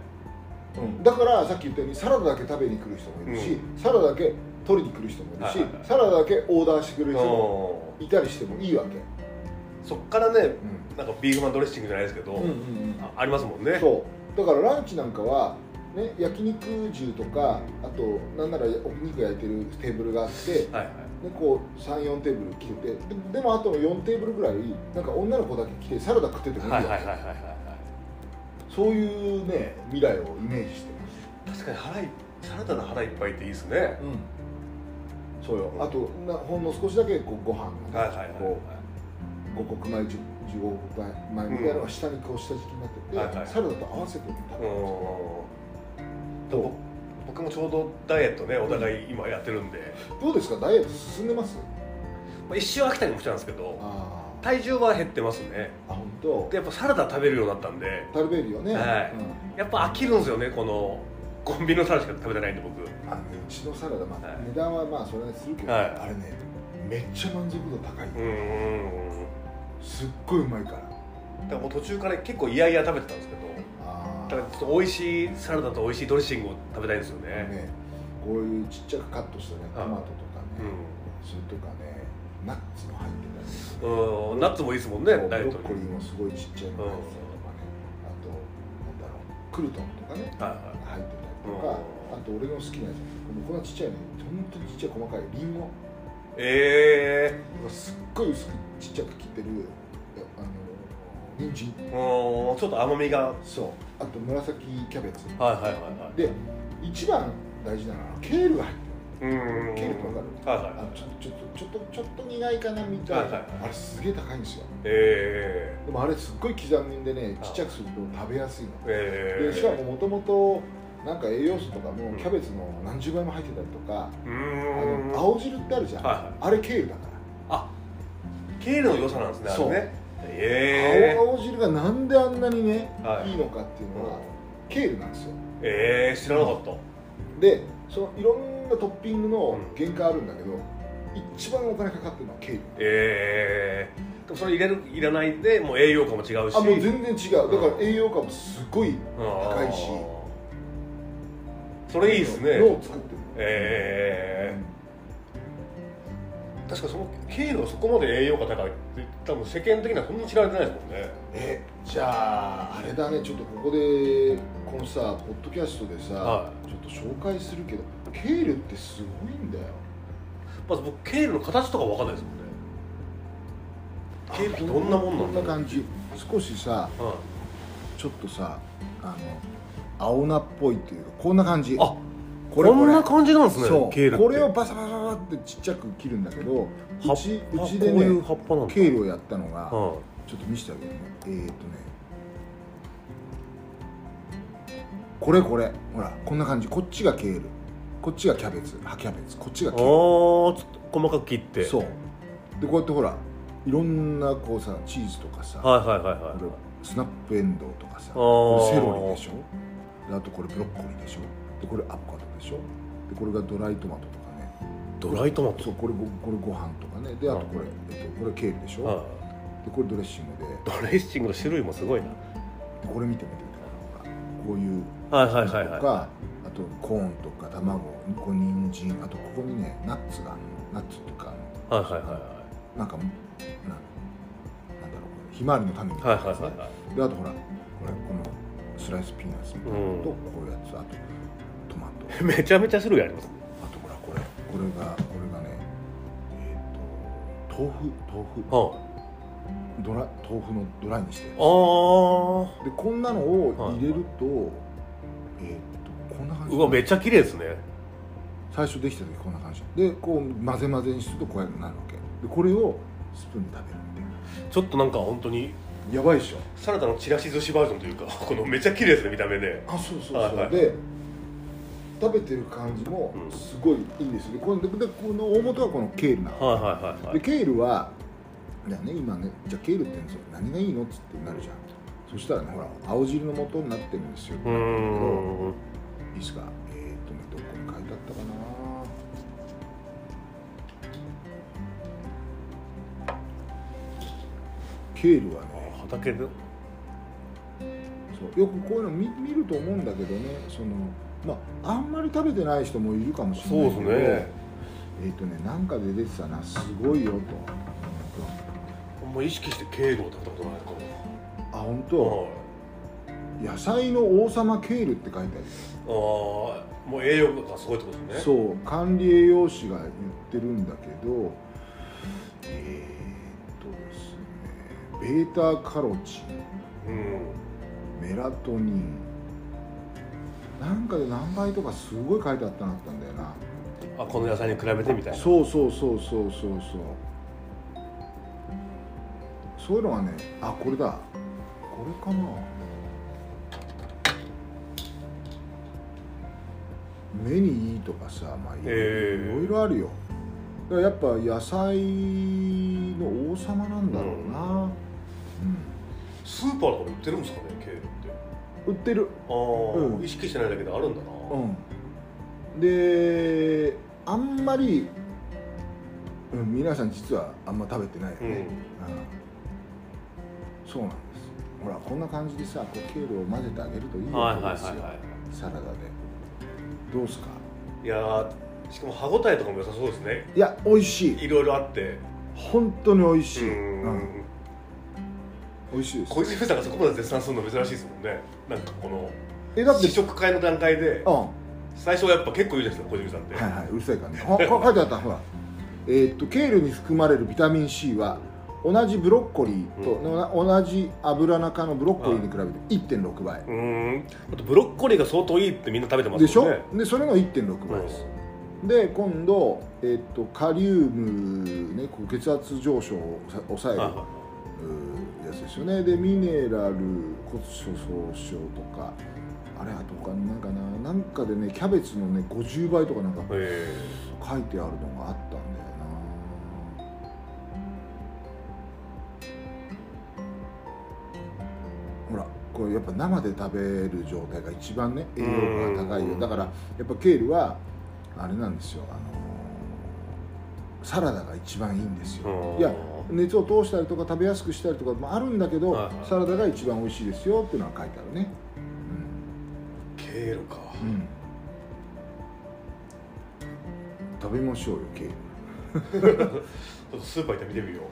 うん、だからさっき言ったようにサラダだけ食べに来る人もいるし、うサラダだけ取りに来る人もいるし、はいはいはい。サラダだけオーダーしてくれる人もうんいたりしてもいいわけ、そっからねうん。なんかビーフマンドレッシングじゃないですけど、うんうんうん。あありますもんね。そう。だからランチなんかは、ね、焼肉重とかあとなんならお肉焼いてるテーブルがあってはいはい。でこう34テーブル来ててででもあとの4テーブルぐらいなんか女の子だけ来てサラダ食っててもいいよ、はいはいはいはいはいそういうね未来をイメージして確かに腹いサラダの腹いっぱいっていいですね。ます、うん、そうよ。あとなほんの少しだけこうご飯が、はいはいはいこう五穀米10 15穀米みたいなのが下にこう下敷きになってて、はいはいサラダと合わせて食べるんですよ。うんでも僕もちょうどダイエットねお互い今やってるんで、どうですか？ダイエット進んでます？まあ、一瞬飽きたりもしたんですけどあ体重は減ってますね。あ本当でやっぱサラダ食べるようになったんで。食べるよね、はい。うん。やっぱ飽きるんですよねこのコンビニのサラダしか食べてないんで僕あのねうちのサラダ、まあはい。値段はまあそれなりにするけど、はい。あれねめっちゃ満足度高い、うんうんうんすっごいうまいから。だからもう途中から結構嫌々食べてたんですけどあだからちょっと美味しいサラダと美味しいドレッシングを食べたいんですよね。ねこういうちっちゃくカットしたねはい。トマトとかね、うそれとかねナッツの入ってたりとかん、うん、ナッツもいいですもんねダイエッブロッコリーもすごいちっちゃいの入ってたりとかね、あとなんだろうクルトンとかねはいはい。入ってたりとか、あと俺の好きなやつ。このこんなちっちゃいね本当にちっちゃい細かいリンゴ。えすっごい薄くちっちゃく切ってるあの人参。えー、うんちょっと甘みが。はいそう。あと紫キャベツ。はいはいはいで一番大事なのはケールが入ってる。うん。ケールってわかる？はいはいあのちょちょっとちょっとちょっと苦いかなみたいな、はいはいはい。あれすげえ高いんですよ。えでもあれすっごい刻みんでねちっちゃくすると食べやすいの。えええでしかももともとなんか栄養素とかもうん。キャベツの何十倍も入ってたりとか、うあーんの青汁ってあるじゃん、はいはい。あれケールだから。あケールの良さなんですねそう。ねえ。え青青汁がなんであんなにね、はい。い、いのかっていうのはケールなんですよ。ええ知らなかった。でそのいろんなトッピングのうん。原価あるんだけど、一番お金かかってるのはケールえ。えでもそれ入れるいらないでもう栄養価も違うし。あもう全然違う。だから栄養価もすごい高いし。あーそれいいですね。のを作ってるええ確かそのケールはそこまで栄養価高いって多分世間的にはそんなに知られてないですもんね。えじゃああれだね。ちょっとここでこのさポッドキャストでさ、はちょっと紹介するけどケールってすごいんだよ。まず僕ケールの形とか分かんないですもんね。ケールってどんなもんなんだろう。こんな感じ。少しさはちょっとさあの青菜っぽいっていうかこんな感じ。あこれこんな感じなんですね。そう。ケールこれをバサバサバサってちっちゃく切るんだけどうちぱうちでこういうケールをやったのが、はちょっと見せてあげるね。えー、っとねこれこれ。ほらこんな感じ。こっちがケールこっちがキャベツ。葉キャベツ。こっちがい、ケールああちょっと細かく切って。そう。でこうやってほらいろんなこうさチーズとかさ、はいはいはいはい。スナップエンドウとかさセロリでしょ？であとこれブロッコリーでしょ。でこれアボカドでしょ。でこれがドライトマトとかね。ドライトマト？そうこれごこれご飯とかね。であとこれ、えっと、これケールでしょ、はでこれドレッシングで。いドレッシングの種類もすごいな。でこれ見てみてほらこういうはいはいはいとか、はあとコーンとか卵これ人参あとここにねナッツがあるの。ナッツとかあのいはいはいはいはなんかななんだろうひまわりの種みいたいなやつね、はいはいはい。であとほらこれこのスライスピーナッツみたいなのと、こういうやつあとトマト。(laughs) めちゃめちゃ種類ありますあとほらこれ。これがこれがねえっ、と豆腐。豆腐はドラ豆腐のドライにしてるいあでこんなのを入れると、えっ、とこんな感じあうわめっちゃ綺麗ですね。最初できた時こんな感じ。でこう混ぜ混ぜにするとこういうのになるわけ。でこれをスプーンで食べるちょっとなんか本当になやばいでしょ。サラダのちらし寿司バージョンというか (laughs) このめっちゃ綺麗ですね見た目で。あそうそうそう、はいはい。で食べてる感じもうん。すごいいいんですよ。でこのででこの大元はこのケールなの、はいはいはいはい。でケールはいやね今ねじゃあケールって言うんですよ何がいいのっつってなるじゃん。そしたらねほら青汁の元になってるんですよ。うーん。いいですか？えー、っとねどこに書いてあったかな。ケールはね畑でそうよくこういうの見見ると思うんだけどねそのまああんまり食べてない人もいるかもしれないけどそうですね。えーっ、とねなんかで出てたなすごいよと。あんま意識してケールを食べたことないかあ本も当、野菜の王様ケールって書いてある。ああもう栄養がすごいってことですね。そう管理栄養士が言ってるんだけどえー、ベータカロチンうん。メラトニン。なんかで何倍とかすごい書いてあったなったんだよな。あこの野菜に比べてみたいな。そうそうそうそうそうそう。そういうのはねあこれだ。これかな。目にいいとかさまあいろいろあるよ。だからやっぱ野菜の王様なんだろうな、スーパーとかで売ってるんですかねケールって。うん売ってる。ああ、うん。意識してないだけであるんだな、うん。であんまり、うん、皆さん実はあんま食べてないよね、うん。うんそうなんです。ほらこんな感じでさこうケールを混ぜてあげるといいわけですよ、はサラダで。どうですか？いいやーしかも歯ごたえとかも良さそうですね。いや美味しい。いろいろあって。本当に美味しうい、うん。ん美味しいです小泉さんがそこまで絶賛するの珍しいですもんね。なんかこのえだって試食会の段階でうん。は最初はやっぱ結構言うじゃないですか小泉さんって、いはいうるさいからね。(laughs) 書いてあったほら。えーっとケールに含まれるビタミン C は同じブロッコリーと、う同じ油中のブロッコリーに比べて1.6倍、うーん。あとブロッコリーが相当いいってみんな食べてますでしょ？でそれの1.6倍です、で今度、えーっとカリウム、ね、こう血圧上昇をさ抑える、はいはうーやつですよね。でミネラル骨粗鬆症とか。あれあと他になんかな。なんかでねキャベツのね50倍とかなんか書いてあるのがあったんだよな。ほらこれやっぱ生で食べる状態が一番ね栄養価が高いよ。うん。だからやっぱケールはあれなんですよ。あのサラダが一番いいんですよ。うん。いや熱を通したりとか食べやすくしたりとかもあるんだけど、はい。はいサラダが一番美味しいですよっていうのは書いてあるね。ケールか。うん、うん、食べましょうよケールちょっとスーパー行って見てみよう。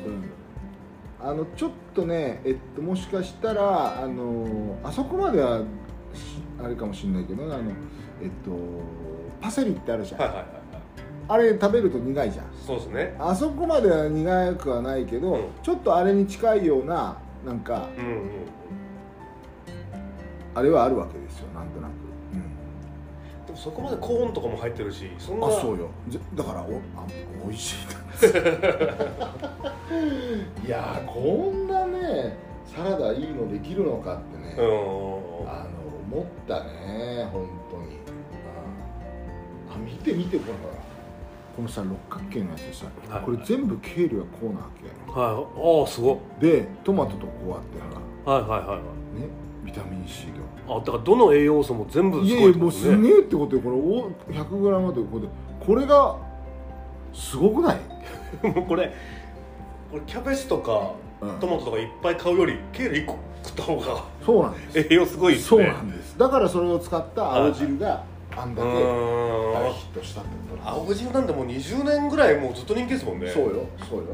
あのちょっとね、えっと、もしかしたらあのあそこまではしあれかもしれないけどねあのえっとパセリってあるじゃん、はいはいはいはいあれ食べると苦いじゃん。そうですね。あそこまでは苦くはないけど、うん。ちょっとあれに近いようななんかうんうんあれはあるわけですよなんとなく、でもそこまでコーンとかも入ってるしそんなあそうよ。ぜだからおあ美味しい (laughs) いやーこんなねサラダいいのできるのかってね、うん。あの思ったね本当に、うんあ見て見てこれ。ほらこのさ六角形のやつさ、はい。これ全部ケールはこうなわけはい。ああすごいでトマトとこうあってはいはいはいはい。ねビタミン C とあだからどの栄養素も全部すいやいやもうごいってことすげえってことよ。これお 100g とこれで。これがすごくない、(laughs) もうこれこれキャベツとかうん。トマトとかいっぱい買うよりケール1個食った方がそうなんです。栄養すごいですそうねなんです。だからそれを使った青汁があんだうけ大ヒットしたってことなん青汁なんてもう20年ぐらいもうずっと人気ですもんね。そうよそうよ。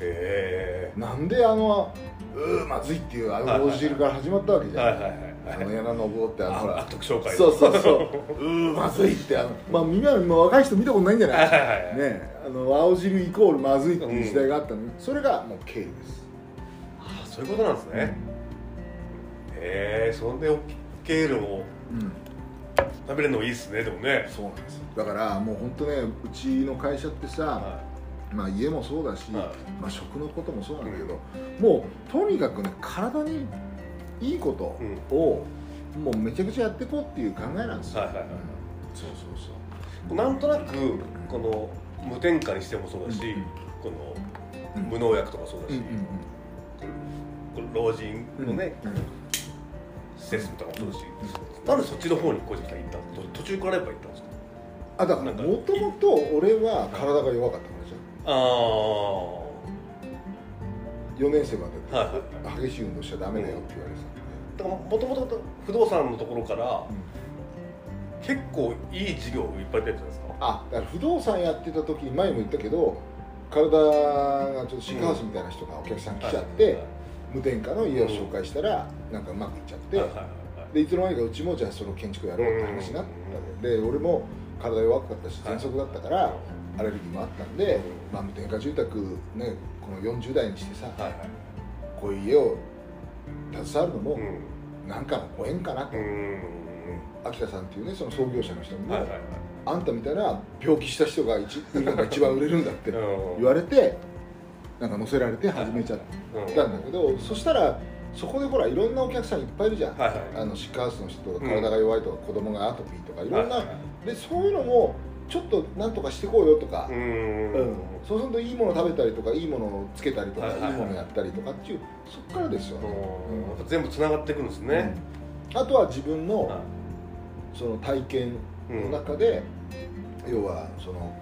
へなんであのうーまずいっていう青汁から始まったわけじゃん、いはいはいはい。あの柳の棒ってあのほあら特紹介そうそうそう。(laughs) うーまずいってあのまあみんな若い人見たことないんじゃない？ねあの青汁イコールまずいっていう時代があったのに、それがもうケールです。あそういうことなんですね。へえそんでケールをうん食べれるのいいですねでもね。そうなんですだからもう本当ねうちの会社ってさ、はまあ家もそうだし、はい。まあ食のこともそうなんだけど、もうとにかくね体にいいことうん。を、もうめちゃくちゃやっていこうっていう考えなんですよ、はいはいはいうんそうそうそう。いなんとなくこの無添加にしてもそうだし、うんこのうん。無農薬とかそうだし、うんうんこの老人うんのね、うん施設とかもそうだし、なんでそっちの方に小泉さん行ったんですか？途中からやっぱ行ったんですか？あだからもともと俺は体が弱かったからじゃんあ4年生まで、はいは激しい運動しちゃダメだよって言われてただからもともと不動産のところから結構いい事業いっぱい出てたんですか？あだから不動産やってた時に前も言ったけど体がちょっとシェイクハウスみたいな人がお客さん来ちゃって、無添加の家を紹介したら、なんかうまくいっちゃって、でいつの間にかうちもじゃあその建築やろうって話になったので俺も体弱かったし喘息だったから、アレルギーもあったんで、まあ、無添加住宅ねこの40代にしてさ、はいはい。こういう家を携わるのもうん。何かのご縁かなと、うん秋田さんっていうねその創業者の人にも、はいはいはい。あんたみたいな病気した人が一が一番売れるんだってうん言われてなんか乗せられて始めちゃっうんたんだけど、そしたらそこでほらいろんなお客さんいっぱいいるじゃん、はいはい。あのシックハウスの人とかうん。体が弱いとか子供がアトピーとかいろんな、はいはい。でそういうのもちょっとなんとかしてこうよとか。う、ん。うん。そうするといいもの食べたりとかいいものをつけたりとか、いはいはい。はいいものやったりとかっていうそっからですよね、うん。全部つながっていくんですね、うん。あとは自分のはその体験いの中で、要はその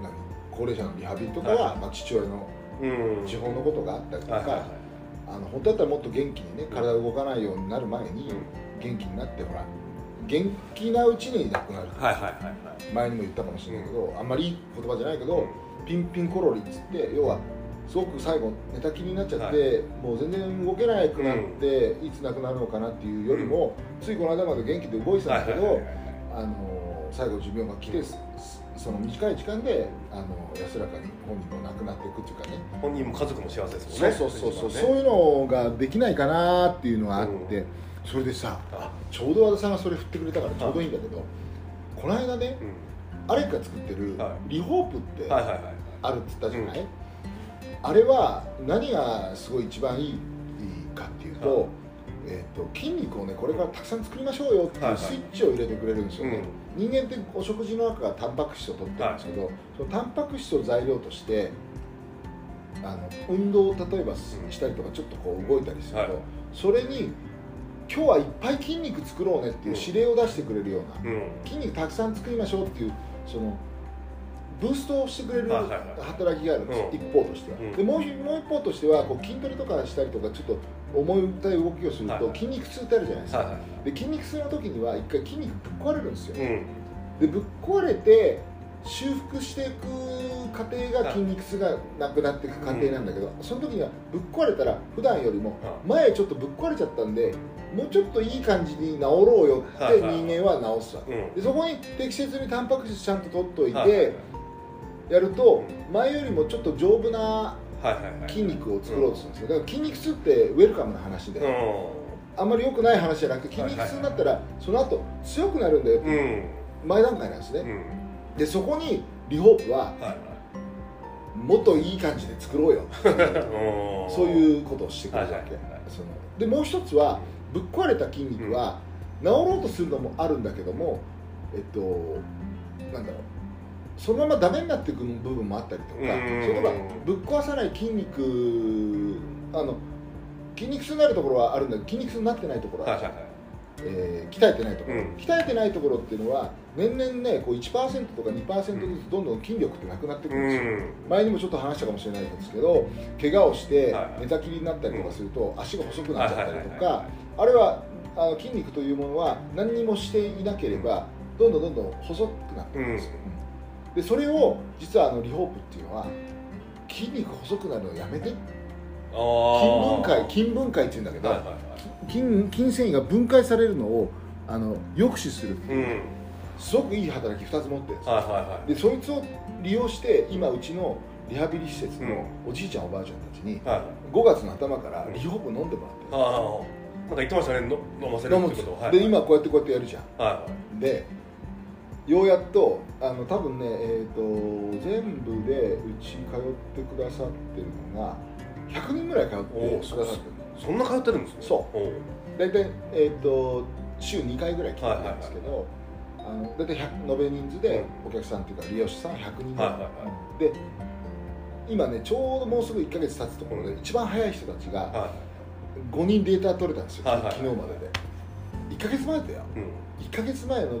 何高齢者のリハビリとかは、はい。まあ、父親のうん。地方のことがあったりとか、はいはいはいあの本当だったらもっと元気にね体が動かないようになる前にうん。元気になってほら元気なうちに亡くなる。はいはいはいはい。前にも言ったかもしれないけど、あんまりいい言葉じゃないけど、ピンピンコロリっつって要はすごく最後寝たきりになっちゃって、はもう全然動けなくなって、いつ亡くなるのかなっていうよりも、ついこの間まで元気で動いてたんだけど、はいはいはいはいあの最後寿命が来て、そその短い時間であの安らかに本人も亡くなっていくっていうかね。本人も家族も幸せですもんね。そうそうそうそう、ねそういうのができないかなっていうのがあって、それでさあ。ちょうど和田さんがそれ振ってくれたからちょうどいいんだけど、この間ねうアレ作ってるはリホープってんはいはいはい。あるって言ったじゃない、あれは何がすごい一番いいかっていうと,、はい。えー、と筋肉をねこれからたくさん作りましょうよってはいはい。いうスイッチを入れてくれるんですよね、うん人間ってお食事の中からタンパク質を取ってるんですけど、そのタンパク質を材料としてあの運動を例えばしたりとかちょっとこう動いたりすると、はい。それに今日はいっぱい筋肉作ろうねっていう指令を出してくれるような、うん。筋肉たくさん作りましょうっていうそのブーストをしてくれるはいはいはい。働きがあるんですよ、うん。一方としては、うん。でもう一もう一方としてはこう筋トレとかしたりとかちょっと重いたい動きをすると筋肉痛ってあるじゃないですか、はいはい。で筋肉痛の時には一回筋肉ぶっ壊れるんですよ、うん。でぶっ壊れて修復していく過程が筋肉痛がなくなっていく過程なんだけど、その時にはぶっ壊れたら普段よりも前ちょっとぶっ壊れちゃったんでもうちょっといい感じに治ろうよって人間は治すわでそこに適切にタンパク質ちゃんと取っといはいはいてやると前よりもちょっと丈夫な筋肉を作ろうとするんですよだから筋肉痛ってウェルカムな話で、あんまり良くない話じゃなくて筋肉痛になったらその後強くなるんだよっていうん。前段階なんですね、うん。でそこにリホープはもっといい感じで作ろうよ。(laughs) そうういうことをしてくれるわけ、そのでもう一つはぶっ壊れた筋肉は治ろうとするのもあるんだけどもえっとなんだろうそのままダメになっていく部分もあったりとかうん。それとかぶっ壊さない筋肉あの筋肉痛になるところはあるんだけど筋肉痛になってないところはある。じゃんはいはいはい。えー鍛えてないところ、うん。鍛えてないところっていうのは年々ねこう1%とか2%ずつどんどん筋力ってなくなってくるんですよ、前にもちょっと話したかもしれないですけど怪我をして寝たきりになったりとかすると足が細くなっちゃったりとかあれはあの筋肉というものは何にもしていなければどんどんどんどん細くなっていくんですよ、でそれを実はあのリホープっていうのは筋肉細くなるのやめて。筋分解筋分解っていうんだけど、はいはいはい。筋筋繊維が分解されるのをあの抑止する。ってういうん。すごくいい働き2つ持ってるんです。よはいはいはい。でそいつを利用して今うちのリハビリ施設のおじいちゃんおばあちゃんたちにはい。5月の頭からリホープ飲んでもらってああなんか言ってましたね。の飲ませるってことは。いで今こうやってこうやってやるじゃん。はいはでようやっとあの多分ねえっ、と全部でうち通ってくださってるのが100人ぐらい通ってくださってる。そんな通ってるんですね。そう。大体、えー、と週2回ぐらい来てるんですけど、あの大体100延べ人数でお客さんというか利用者さん100人ぐらい、はいはいはで今ねちょうどもうすぐ1か月経つところで一番早い人たちがは5人データ取れたんですよ、はいはいはい。昨日までで。1か月前だよ。いうん。1か月前の、ね、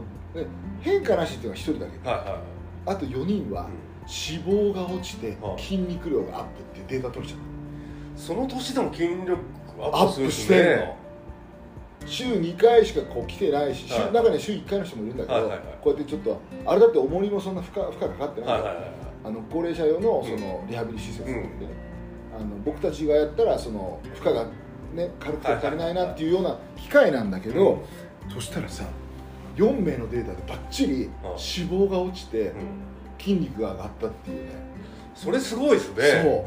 変化なしっていうのが1人だけ。はいはあと4人は脂肪が落ちてはい。筋肉量がアップっていうデータ取れちゃう。いその年でも筋力アアッップしてんの。ね週2回しかこう来てないし、はい。週中には週1回の人もいるんだけど、はいはいはい。こうやってちょっとあれだって重りもそんな負荷負荷かかってないから、はいはいはいあの高齢者用のそのリハビリ施設なん。で、あの僕たちがやったらその負荷がね軽くて足りないなっていうような機械なんだけど、そしたらさ4名のデータでばっちりあ脂肪が落ちてうん。筋肉が上がったっていうね、それすごいですね。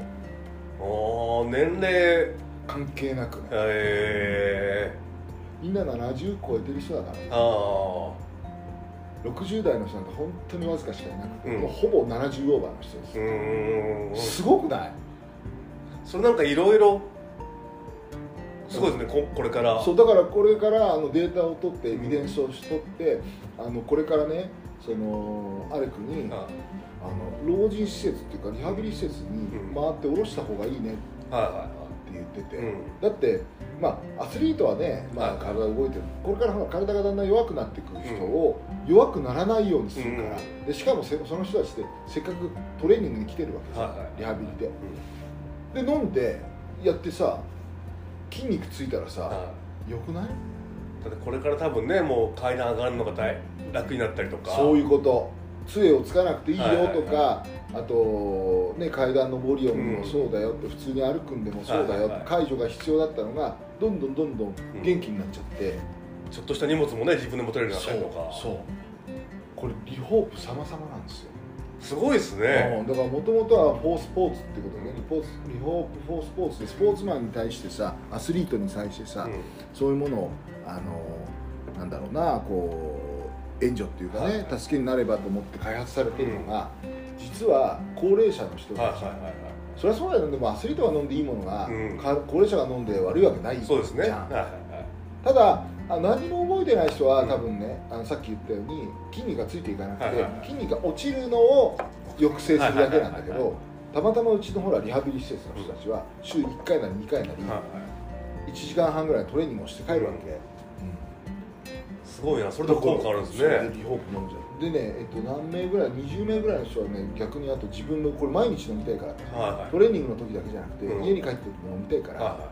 そう。ああ年齢関係なくね。え。みんな70超えてる人だからー、あ60代の人なんか本当にわずかしかいなくて、うん。もうほぼ70オーバーの人です。すごくない？それなんかいろいろすごいですねここれから。そうだからこれからあのデータを取ってエビデンスを取ってあのこれからねそのアレクにああの老人施設っていうかリハビリ施設にうん。回って下ろした方がいいねって言ってて、だってまあアスリートはね、まあ、はい。体が動いてる。これから体がだんだん弱くなってくる人を弱くならないようにするから、うん。でしかもせその人たちってせっかくトレーニングに来てるわけですよ、リハビリで。で飲んでやってさ筋肉ついたらさ、はよくない？いだってこれから多分ねもう階段上がるのが大楽になったりとか。そういうこと。杖をつかなくていいよとか、あと、ね、階段上り下りもそうだよって、普通に歩くんでもそうだよって、はいはいはい。介助が必要だったのがどんどんどんどん元気になっちゃって、ちょっとした荷物もね自分で持てるようになったりとか。そうこれリホープ様々なんですよ、すごいですね。うんだからもともとはフォースポーツってことでね。リポーツリホープフォースポーツでスポーツマンに対してさアスリートに対してさ、うん。そういうものをあのなんだろうなこう援助っていうかね、はいはい。助けになればと思って開発されてるのが、実は高齢者の人たち、はいはいはいはい。それはそうだよね。でもアスリートが飲んでいいものが、高齢者が飲んで悪いわけないじゃん。そうですね。はいはいはい。ただあ何も覚えてない人は多分ね、あのさっき言ったように筋肉がついていかなくて、筋肉が落ちるのを抑制するだけなんだけどたまたまうちのほらリハビリ施設の人たちは週1回なり2回なり、はいはい。1時間半ぐらいトレーニングをして帰るわけ、すごいな。それで効果あるんですね。リホープ飲んじゃう。でね、えっと、何名ぐらい20名ぐらいの人はね逆にあと自分のこれ毎日飲みたいからはいはい。トレーニングの時だけじゃなくて、うん。家に帰って飲みたいから、はいはいはい。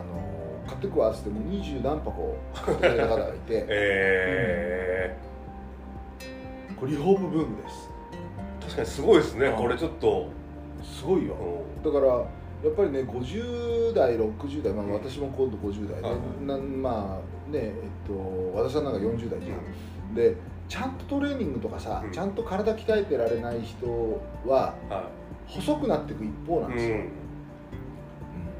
あの買ってくわっつっても二十何箱買ってくれた方がいて。(laughs) えこれリホープブームです。ー、確かにすごいですね。うん。これちょっと。すごいよ。うん。だからやっぱりね50代60代、まあ、うん。私も今度50代で、はい。なんまあねえっと和田さんなんか40代じゃん、でちゃんとトレーニングとかさ、うん。ちゃんと体鍛えてられない人はは細くなっていく一方なんい、ですよ、うん、うん。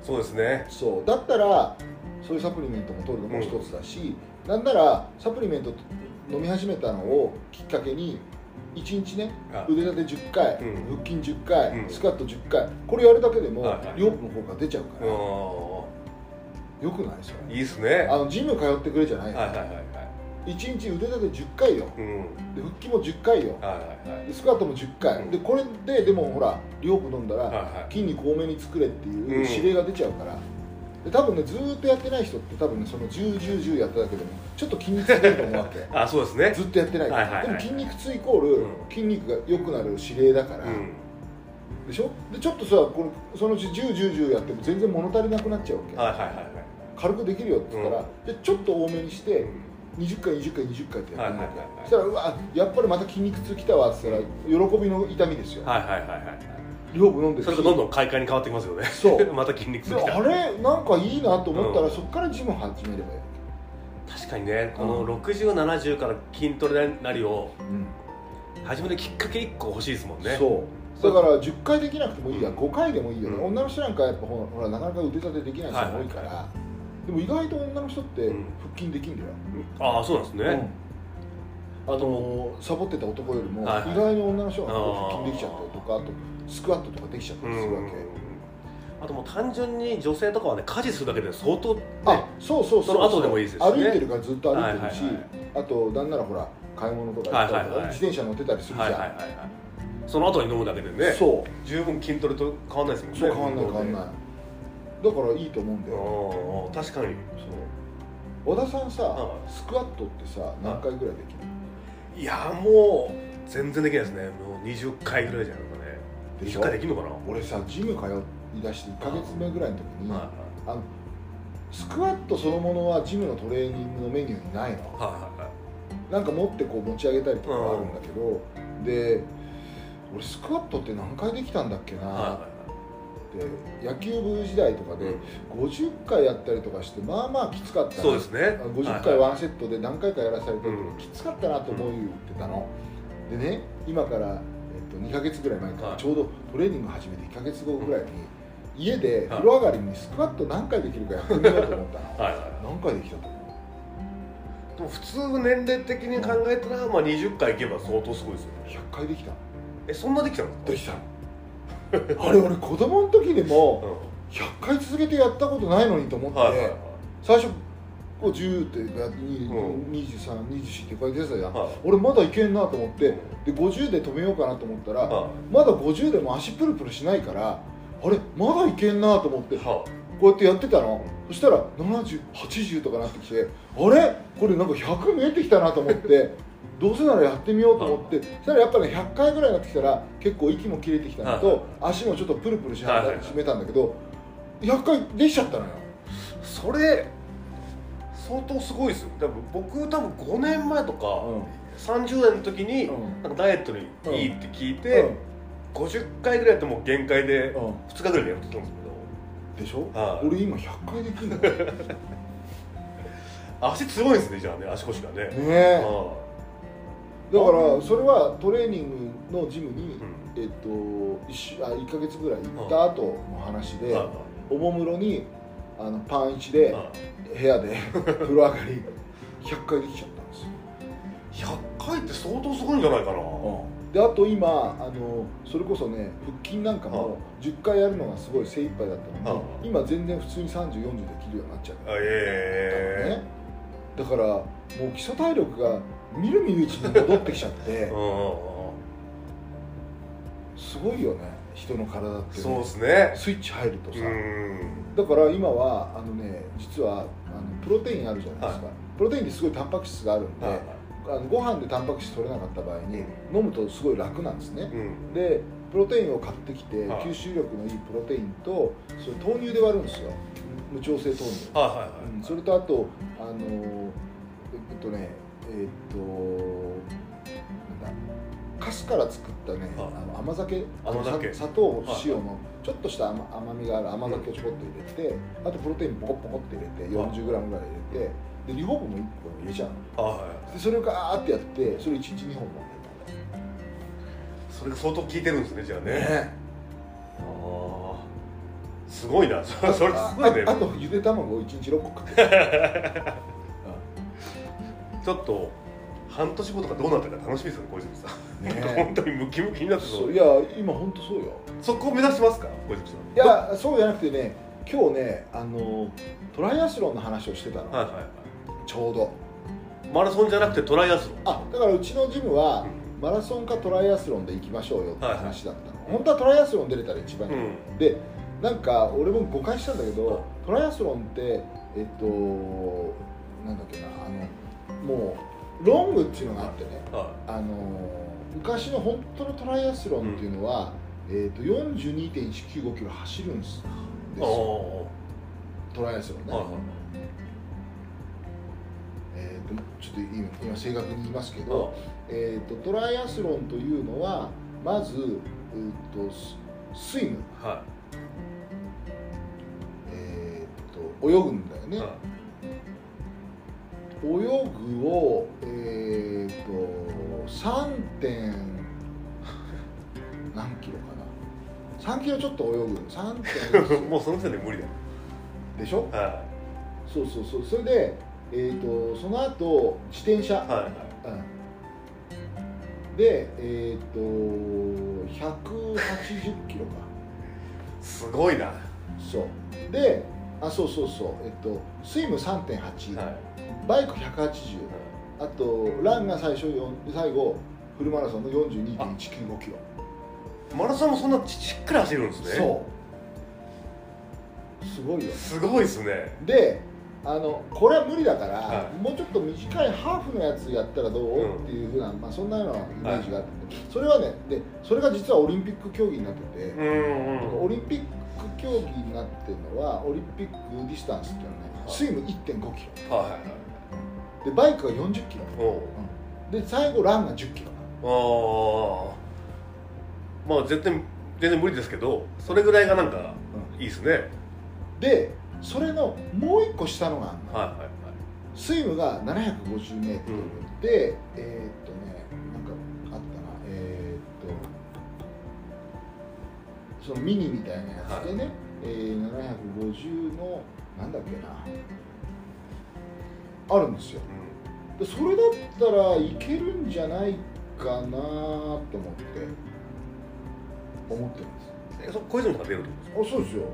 そうですね。そう。だったらそういうサプリメントも取るのも一つだし、なんならサプリメント飲み始めたのをきっかけに1日ねあ。腕立て10回、うん。腹筋10回、うん。スクワット10回これやるだけでも、はいはい。リホープの効果が出ちゃうから、うよくないそれ。んいいですね。あのジム通ってくれじゃないよ、はいはいはいはい。1日腕立て10回よ。うん。で腹筋も10回よ。はいはいはい。でスクワットも10回、うん。でこれででもほらリホープ飲んだら、筋肉多めに作れっていううん。指令が出ちゃうから、で多分ねずーっとやってない人って多分ねその101010やっただけでもちょっと筋肉ついてると思うわけ。(laughs) あそうですね。ずっとやってない。から、はいはいはい。でも筋肉痛イコールうん。筋肉が良くなる指令だから、うん。でしょ？でちょっとさこれそのうち101010やっても全然物足りなくなっちゃうわけ、はいはいはいはい。軽くできるよって言ったら、でちょっと多めにしてうん。20回20回20回ってやってみなきゃ、はいはいはいはい。そしたらうわやっぱりまた筋肉痛きたわって言ったら喜びの痛みですよ、はいはいはいはいリホープ飲んでるそれがどんどん快感に変わってきますよね。そう。(laughs) また筋肉痛できたあれなんかいいなと思ったら、うん。そこからジム始めればいい、確かにねこうの6070から筋トレなりをうん。始めるきっかけ1個欲しいですもんね。そう。だから10回できなくてもいいや、うん5回でもいいよね、うん。女の人なんかやっぱほらなかなか腕立てできない人も多いから、はでも意外と女の人ってうん。腹筋できんだよ、ああそうなんですね、うん。あのサボってた男よりも意外に女の人が腹筋できちゃったりとかあとスクワットとかできちゃったうりするわけ、んあともう単純に女性とかはね家事するだけで相当ね。あそうそうそうその後でもいいですしね。歩いてるからずっと歩いてるし、あとなんならほら買い物とか自転車乗ってたりするじゃん、はいはいはいはい。その後に飲むだけでねそう。十分筋トレと変わんないですもんね。そう変わんない変わんない。だからいいと思うんだよ。確かに。そう。和田さんさ、はスクワットってさ何回ぐらいできるいやもう全然できないですね。もう20回ぐらいじゃないしょ？20回できるのかな？俺さジム通い出して1か月目ぐらいの時に、はあのスクワットそのものはジムのトレーニングのメニューにないの。いはいはいはい。なんか持ってこう持ち上げたりとかはあるんだけど、で俺スクワットって何回できたんだっけな、はって野球部時代とかで50回やったりとかしてまあまあきつかったな。そうですね。50回ワンセットで何回かやらされて、うん。きつかったなと思う言ってたの、でね今から、と、2か月ぐらい前からはい。ちょうどトレーニング始めて1か月後ぐらいに、家ではい。風呂上がりにスクワット何回できるかやってみようと思ったの。はいはい。何回できたと思でも普通年齢的に考えたら、まあ、20回いけば相当すごいですよね。う100回できた。えそんなできたんできた。のあれ俺子供の時でもう100回続けてやったことないのにと思って、んはいはいはい。最初こう10ってやってうん2324って書いてたじゃん、はい。俺まだいけんなと思ってで50で止めようかなと思ったら、はまだ50でも足プルプルしないからあれまだいけんなと思ってい。はこうやってやってたの。そしたら7080とかなってきてあれ？これなんか100見えてきたなと思って (laughs) どうせならやってみようと思ってそしたらやっぱね100回ぐらいになってきたら結構息も切れてきたのはい。と足もちょっとプルプルし始めたんだけど100回できちゃったのよ。それ相当すごいですよ。多分僕多分5年前とか、30代の時に、うん。なんかダイエットにいいって聞いて、50回ぐらいやってもう限界でうん。うん2日ぐらいでやってたんですけでしょ、はい。俺今100回できるの？ねど足強いんですねじゃあね。足腰がね。え。はだからそれはトレーニングのジムに、うん。えっと 1, 週あ1ヶ月ぐらい行った後の話で、おもむろにあのパン1ではい部屋で (laughs) 風呂上がり100回できちゃったんです。よ、100回って相当すごいんじゃないかな、であと今あのそれこそね腹筋なんかも10回やるのがすごい精一杯だったのに、は今全然普通に3040できるようになっちゃう。あえ。ね。だからもう基礎体力がみるみるうちに戻ってきちゃって。え (laughs) うんうんうん。すごいよね人の体ってね、そうですね。スイッチ入るとさ、うん。だから今はあのね実はプロテインあるじゃないですか、はプロテインってすごいタンパク質があるんで、はいあのご飯でタンパク質取れなかった場合に飲むとすごい楽なんですね、うん。でプロテインを買ってきて、はい。吸収力のいいプロテインとそれ豆乳で割るんですよ。無調整豆乳、はいはいはい、うん。それとあとあのえっとねえっとなんだ？カスから作ったね、はいあの甘酒。甘酒。さ砂糖はい塩のちょっとした甘甘みがある甘酒をちょこっと入れて、あとプロテインポコポコって入れて 40g ぐらい入れてでリホームも1個入れちゃうの。はいはい。でそれをガーってやってそれ1日2本飲んでそれが相当効いてるんですねじゃあね。ね。ああすごいな。それすごいね。ああとゆで卵を1日6個てる。(laughs) ちょっと半年後とかどうなったか楽しみですよね小泉さん、ね。(laughs) 本当にムキムキになってそう。いや今本当そうよ。そこを目指してますか？小泉さん。いやそうじゃなくてね今日ねあのトライアスロンの話をしてたの、はいはいはちょうど。いマラソンじゃなくてトライアスロン。あだからうちのジムは、うんマラソンかトライアスロンで行きましょうよってはいはい。話だったの、本当はトライアスロン出れたら一番いい、うん。でなんか俺も誤解したんだけど、はいトライアスロンってえっとなんだっけなあのもうロングっていうのがあってね、はあの昔の本当のトライアスロンっていうのは、えっと42.195キロ走るんですよ。おトライアスロンね、はいはい。えーとちょっと今今正確に言いますけはど、えー、とトライアスロンというのはまず、うー、とススイム、い。はえー、と泳ぐんだよね、いはい泳ぐを、えー、と3点何キロかな。3キロちょっと泳ぐ。3点 (laughs) もうその時点で無理だよ。でしょ？はそうそうそう。それで、えー、とその後自転車、いはいはい。うん。でえっ、と180キロか。すごいな。はそう。であそうそうそう。えっとスイム3.8、いバイク180あとランが最初よ最後フルマラソンの42.195キロ。マラソンもそんなちしっかり走るんですね。そう。すごいよ。すごいですね。であのこれは無理だから、はい。もうちょっと短いハーフのやつやったらどう、うんっていうふうな、まあ、そんなようなイメージがあって、それはねでそれが実はオリンピック競技になってて、うんうん。オリンピック競技になってるのはオリンピックディスタンスっていうのはね。はいスイム1 5キロ。はいはいはい。でバイクが4 0キロ、おう。うん。で最後ランが1 0キロ。ああまあ絶対全然無理ですけどそれぐらいがなんかいいですね、でそれのもう一個下のがあるの、はいはいはい。スイムが 750m で、うん。えーっとねなんかあったな。えーっとそのミニみたいなやつでね、えー750のなんだっけな。あるんですよ。でそれだったらいけるんじゃないかなと思って。思ってるんです。えそ小泉さんが出るってこあそうですよ。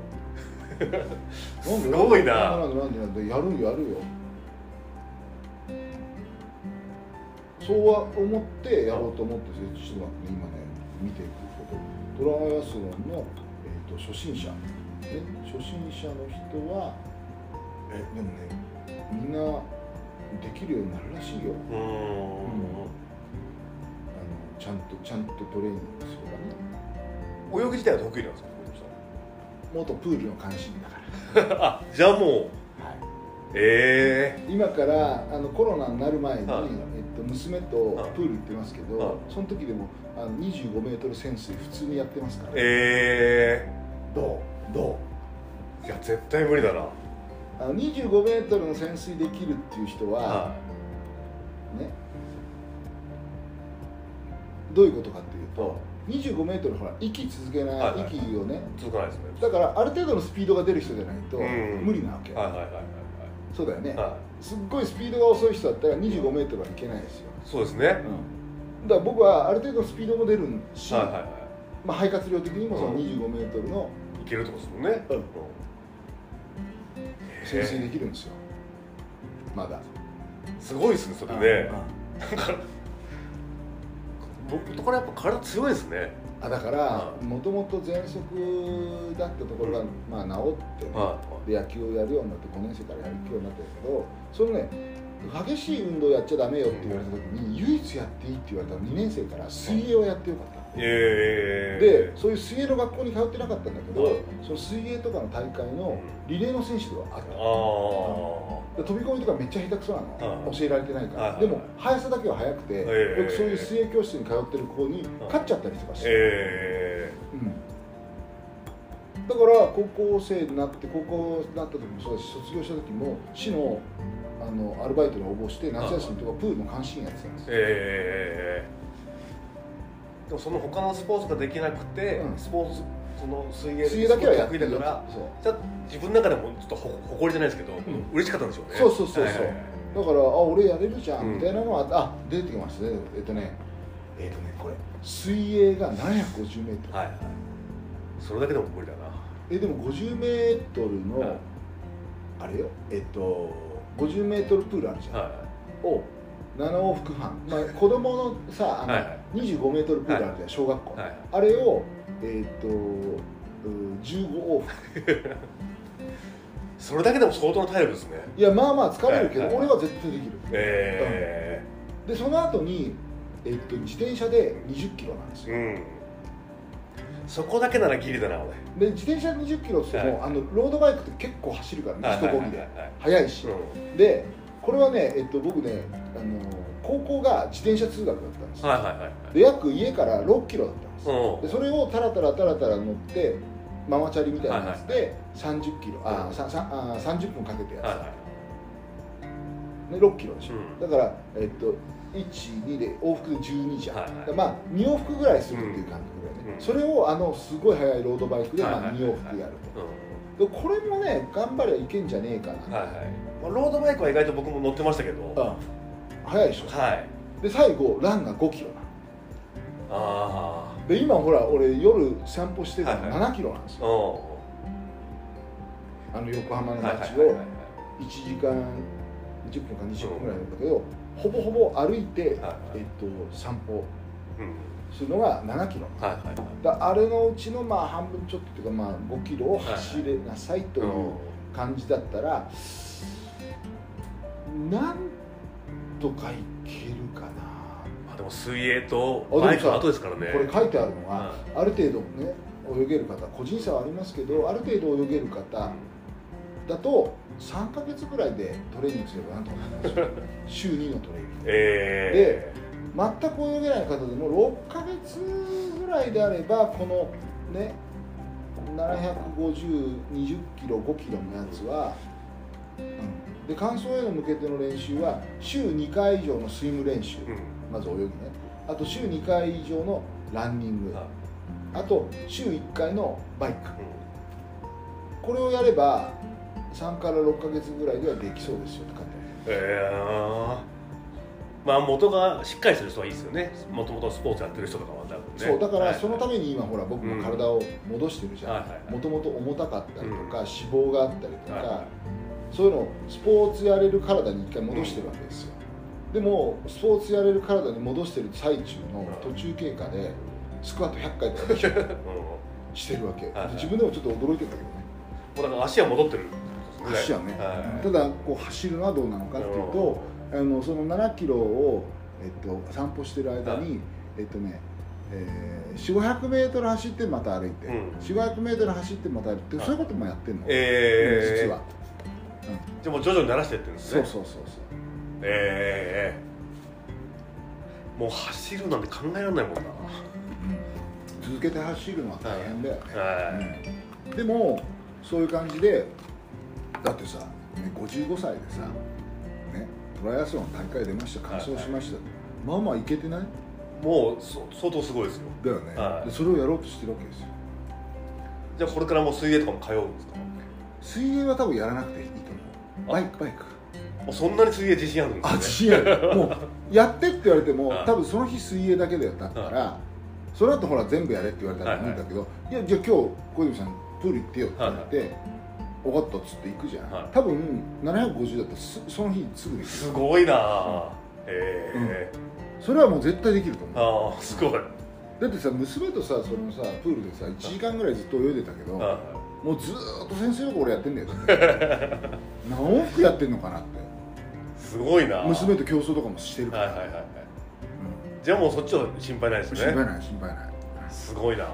(laughs) すごいな。なんで？なんで？なんで？やるよやるよ。そうは思ってやろうと思ってちょっと待って今ね見ていくけどドラマヤスロンの、えー、と初心者、ね、初心者の人はえでもねみんなできるようになるらしいよ。とうーん。あのちゃんとちゃんとトレーニングすればね。泳ぎ自体は得意なんですか元プールの監視員だから、(laughs) あじゃあもう。はい。え今からあのコロナになる前に、はい。えっと、娘とプール行ってますけど、はい。その時でもあの25メートル潜水普通にやってますから、ー、えどう？どー、いや絶対無理だな。うあの25メートルの潜水できるっていう人は、はね。どういうことかっていうい。と25メートルほら息続けない、はいはい。息をね。続かないですね。だからある程度のスピードが出る人じゃないとうん。無理なわけ、はいはいはいはいそうだよね、はい、はすっごいスピードが遅い人だったら25メートルはいけないですよ、い、そうですね、はいうん。だから僕はある程度のスピードも出るし、はいはまあ、肺活量的にもそのうん。25メートルのいいけるってことですもんね、うん潜水できるんですよまだ。すごいですねそれね。なんか僕とからやっぱ体強いですね。あだからうもともと喘息だったところが、うん。まあ、治ってね、はで野球をやるようになって5年生からやるようになったけどそのね激しい運動やっちゃダメよって言われた時に唯一やっていいって言われたの2年生から水泳をやってよかった。い。えでそういう水泳の学校に通ってなかったんだけど、はいその水泳とかの大会のリレーの選手ではあった。飛び込みとかめっちゃ下手くそなの、はい教えられてないから、はいでも速さだけは速くて、ええよくそういう水泳教室に通ってる子に勝っちゃったりとかして、えうん、だから高校生になって高校になった時もそうだし卒業した時も市のあのアルバイトに応募して夏休みとかプールの監視員やってたんですー、よ、えー、でもその他のスポーツができなくて、うん。スポーツその水泳水泳だけはやってる得意だからじゃあ自分の中でもちょっとほ誇りじゃないですけど、ん。嬉しかったんでしょうね。そうそうそうそう。だからあ俺やれるじゃん、うん。みたいなのはあ出てきましたね。えっとね。えっとねこれ。水泳が750メートル、はいはい。それだけでも無理だな。えでも50メートルの、はいあれよ。えっと50メートルプールあるじゃん、はを7往復半、まあ、子供のさあの、はいはい。25メートルプールあるじゃん、小学校、いはい。あれをえっとう15往復。(laughs) それだけでも相当な体力ですね。いやまあまあ疲れるけど、俺は絶対できる。えでその後にえっと自転車で20キロなんですよ。えうんそこだけならギリだな俺。で自転車20キロっても、はい。あのロードバイクって結構走るからね人混みではいはいはい。はい速いし、うん。でこれはね、えっと、僕ねあの高校が自転車通学だったんです。よ、はいはいはい。で約家から6キロだったんです。よ、うん。でそれをタラタラタラタラ乗ってママチャリみたいなやつで30キロ、あささあ30分かけてやつ、はいはい。ね、6キロでしょ、うん。だから、えっと、12で往復で12じゃん、はいはい。まあ2往復ぐらいするっていう感覚それをあのすごい速いロードバイクで、まあ、はいはいはい2往復やるうと、でこれもね頑張ればいけんじゃねえかな、んはいはい。まあロードバイクは意外と僕も乗ってましたけど。うん。速いでしょ、はい。で最後ランが5キロなあので今ほら俺夜散歩してるのはいはい。7キロなんですあよ、うん。あの横浜の街をはいはい1時間10分か20分ぐらいなんだけど、ほぼほぼ歩いて、はい。えっと、散歩。うんするのが7キロ。はいはいはい。だあれのうちのまあ半分ちょっとっていうかまあ5キロを走れなさいという感じだったら、なんとかいけるかな。まあでも水泳とバイクの後ですからね。これ書いてあるのは、ある程度ね泳げる方個人差はありますけどある程度泳げる方だと3か月ぐらいでトレーニングすればなんとかなりますよ。(laughs) 週2のトレーニング。え全く泳げない方でも6か月ぐらいであればこのね75020キロ5キロのやつは、うん、で完走への向けての練習は週2回以上のスイム練習、うん。まず泳ぎね。あと週2回以上のランニング。はいあと週1回のバイク。これをやれば3から6ヶ月ぐらいではできそうですよってええまあ元がしっかりする人はいいですよね。もともとスポーツやってる人とかは多分ね。そうだからそのためめに今ほら僕も体を戻してるじゃん。もともと重たかったりとかうん。脂肪があったりとはい。はかそういうのをスポーツやれる体に一回戻してるわけですよ。でもスポーツやれる体に戻してる最中の途中経過でスクワット100回とか (laughs) してるわけ。ではいはい。自分でもちょっと驚いてたけどね。うだから足は戻ってる足はね、はい。ただこう走るのはどうなのかっていうと、あのその7キロを、えっと、散歩してる間に、えっとね、えー、4 5 0 0メートル走ってまた歩いて、うん。4 5 0 0メートル走ってまた歩いて、はい。そういうこともやってるの、ええ実は、じゃあもう徐々に慣らしてってるんですね。そうそうそうそう。ええもう走るなんて考えられないもんな。続けて走るのは大変だよね、はい。うん。でもそういう感じでだってさ、ね、55歳でさ、ね、トライアスロン大会出ました完走しました、まあまあいけてない？もうそ相当すごいですよ。だよね、はい。でそれをやろうとしてるわけですよ。じゃあこれからもう水泳とかも通うんですか。水泳は多分やらなくていいと思う。バイクバイク。もうそんなに水泳自信あるんですね。あ自信ある。もうやってって言われてもはい。多分その日水泳だけでだったらその後ほら全部やれって言われたらいいんだけど、いやじゃあ今日小泉さんプール行ってよって言って、分かったっつって行くじゃん、はい。多分750だったらすその日すぐできるすごいな。あへえ。それはもう絶対できると思う。ああすごい。はだってさ娘とさそのさプールでさ1時間ぐらいずっと泳いでたけど、いもうずーっと先生力俺やってんだよ。(laughs) 何往復やってんのかなって。すごいな。娘と競争とかもしてるから、はいはいはいはい。じゃあもうそっちは心配ないですね。心配ない心配ない。すごいな。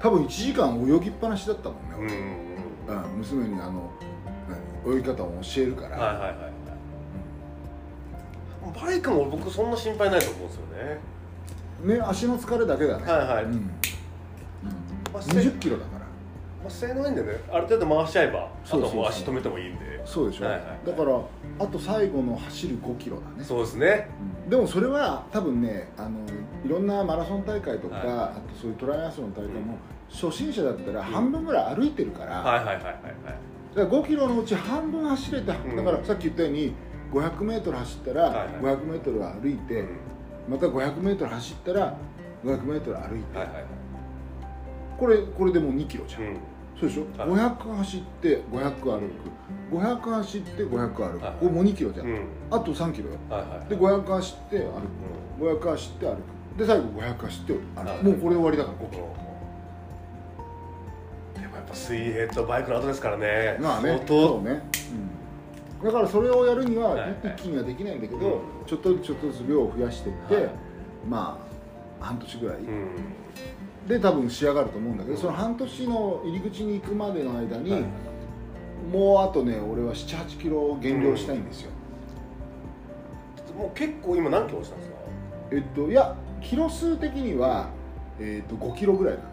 多分1時間泳ぎっぱなしだったもんうんね、うんうん娘にあの何泳ぎ方を教えるから、はいはいはいはい。バイクも僕そんな心配ないと思うんですよね。ね足の疲れだけだね。はいはい。うん。うん。まあ20キロだから。まあ、性能いいんでね。ある程度回しちゃえばあとそうそうそう。はもう足止めてもいいんで。そうでしょ、はいはい。だからあと最後の走る5キロだね。そうですね。うん。でもそれは多分ねあのいろんなマラソン大会とか、はい。あとそういうトライアスロン大会も、初心者だったら半分ぐらい歩いてるから、はいはいはいはいはい。だから5キロのうち半分走れた、ん。だからさっき言ったように 500m 走ったらはいはい。500m 歩いて、うん。また 500m 走ったら 500m 歩いて、はいはいはい。これこれでもう2キロじゃん、うん。そうでしょ、はい。500走って500歩く。500走って500歩く、はいこれもう2キロじゃん、うん。あと3キロよ。はいはいで500走って歩く。500走って歩く。で最後500走って歩く、はいもうこれで終わりだから5キロぱ水泳とバイクの後ですからね。まあね相当。そうね、うん、だからそれをやるにははいはい。一気にはできないんだけど、うん。ちょっとずつちょっとずつ量を増やしていって、はい。まあ半年ぐらい、うん。で多分仕上がると思うんだけど、うん。その半年の入り口に行くまでの間に、はい。もうあとね俺は7 8キロ減量したいんですよ、もう結構今何キロ落ちたんですか？えっといやキロ数的には、えっと5キロぐらいな。の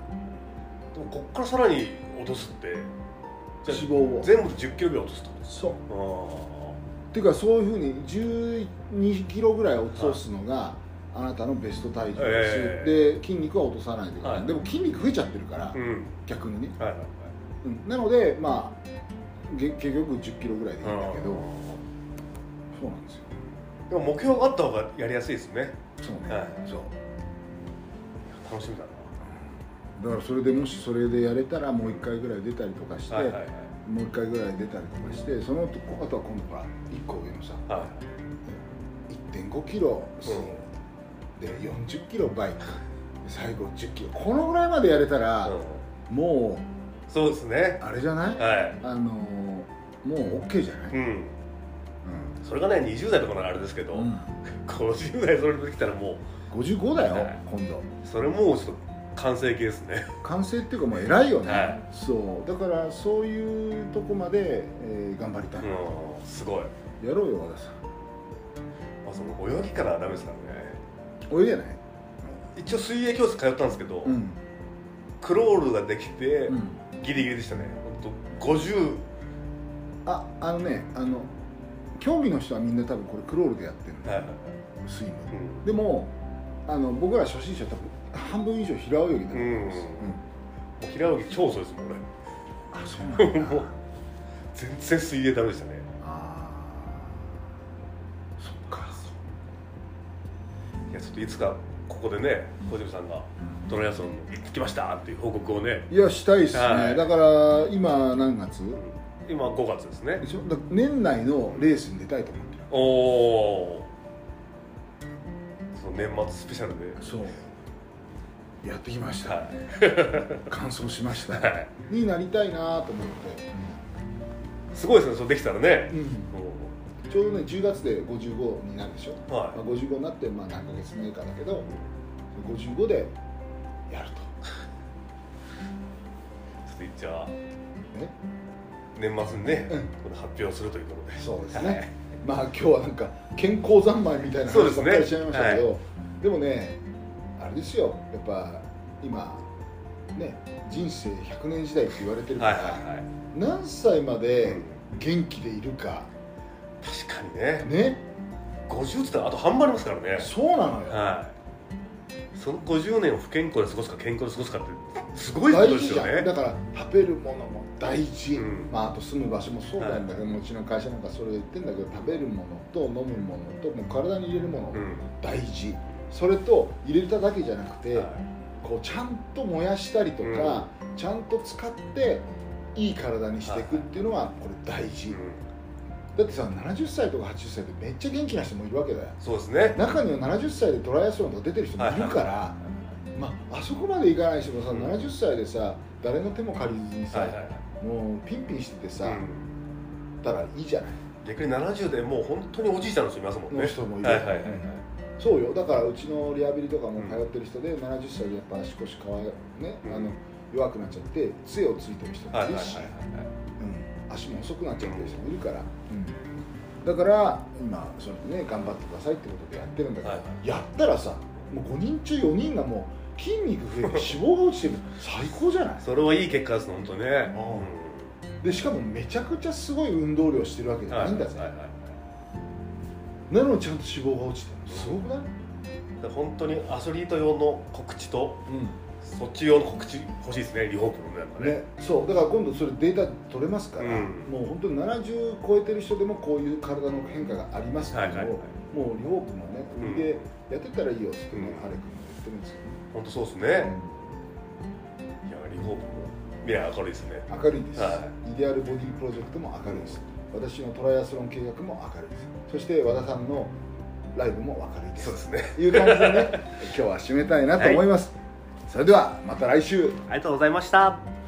でもこっからさらに落とすって。脂肪を。全部で10キロぐらい落とすってことそう。かっていうかそういうふうに12キロぐらい落とすのが、あなたのベスト体重です、えで筋肉は落とさないでください、はい。でも筋肉増えちゃってるから、うん。逆にね、はいはいはい。うん。なのでまあげ結局1 0キロぐらいでいいんだけど、そうなんですよ。でも目標があった方がやりやすいですね。そうね、はい。そう。楽しみだだからそれでもしそれでやれたらもう1回ぐらい出たりとかして、なはいはいはい。もう1回ぐらい出たりとかしてその後あとは今度ほら1個上のさは1 5キロスイム、で4 0キロバイク。で最後1 0キロ。このぐらいまでやれたら、い、もそうですね。うあれじゃない、はい。あのもう OK じゃない、うん。それがね20代とかならあれですけど、うん。50代それできたらも55だよ、はい。今度。うそれもうちょっと完成形ですね。完成っていうかもう偉いよね、はい。そう。だからそういうとこまで、えー頑張りたい、うんすごい。やろうよ和田さまあその泳ぎからはダメですからね。ん泳いでない？一応水泳教室通ったんですけど、うん。クロールができて、うん。ギリギリでしたね。本当50ああのねあの競技の人はみんな多分これクロールでやってるんだはい。はいスイム。うん。でもあの僕ら初心者は多分半分以上平泳ぎだと思います、うん。平泳ぎ超遅いですもん俺あそうなんだ。(laughs) もう全然水泳ダメでしたね。あー。そっか。いやちょっといつかここでね小島さんがトライアスロン行ってきましたっていう報告をね。いやしたいっすね、はい。だから今何月？今5月ですね。でしょ？年内のレースに出たいと思ってる。おお年末スペシャルで。そうやってきました、は完走しました、い、はい、になりたいなと思って、すごいですねそれできたらね。うん。ちょうどね10月で55になるでしょ、うんはまあ、55になってまあ何ヶ月目かだけど55でやると。いちょっとじゃあね年末にね、うん。これ発表するということで。そうですね、まあ今日はなんか健康三昧みたいなそうですね話ばっかりしちゃいましたけど。はでもねあれですよ。やっぱ今ね人生100年時代って言われてるから、はいはいはい。何歳まうでん元気でいるか。確かにね。ね。50ってあと半分ありますからね。そうなのよ。はい。その50年を不健康で過ごすか健康で過ごすかってすごいこと大事じゃん。ですよね。だから食べるものも大事、うん。まあ、あと住む場所もそうなんだけど、はうちの会社なんかそれ言ってんだけど食べるものと飲むものともう体に入れるもの、うん。大事それと入れただけじゃなくて、はい。こうちゃんと燃やしたりとか、ちゃんと使っていい体にしていくっていうのはこれ大事、うん。だってさ70歳とか80歳でめっちゃ元気な人もいるわけだよ。そうですね。中には70歳でトライアスロンとか出てる人もいるから、まあ、あそこまでいかない人もさ、うん。70歳でさ誰の手も借りずにさ、はいはいはい。もうピンピンしててさ、うん。たらいいじゃない。逆に70でもう本当におじいちゃんの人いますもんね。の人もいる。はいはいはいはいそうよ。だからうちのリハビリとかも通ってる人で、70歳でやっぱ足腰かわいね、うん。あの弱くなっちゃって杖をついてる人もはいいるし、はいはいはいうん、足も遅くなっちゃってる人もいるから、だから今それでね頑張ってくださいってことでやってるんだけど、はい。やったらさもう5人中4人がもう筋肉増えて脂肪が落ちてる。最高じゃない？それはいい結果ですね本当ね。うでしかもめちゃくちゃすごい運動量してるわけじゃないんだぜ、はいはいはいなのにちゃんと脂肪が落ちてるすごくない、だから本当にアスリート用の告知とうそっち用の告知欲しいですねリホープのねやっぱね。ね、そうだから今度それデータ取れますから、うん。もう本当に70超えてる人でもこういう体の変化がありますけど、はいはいはい。もうリホープのねうん。売りでやってったらいいよってね、うん。ハレ君も言ってるんですよ、本当そうですね、ねいやリホープも未来明るいですね。明るいです、はイデアルボディプロジェクトも明るいです。私のトライアスロン計画も明るいですそして和田さんのライブも明るいです。そうですね。という感じでね。(laughs) 今日は締めたいなと思います、それではまた来週。ありがとうございました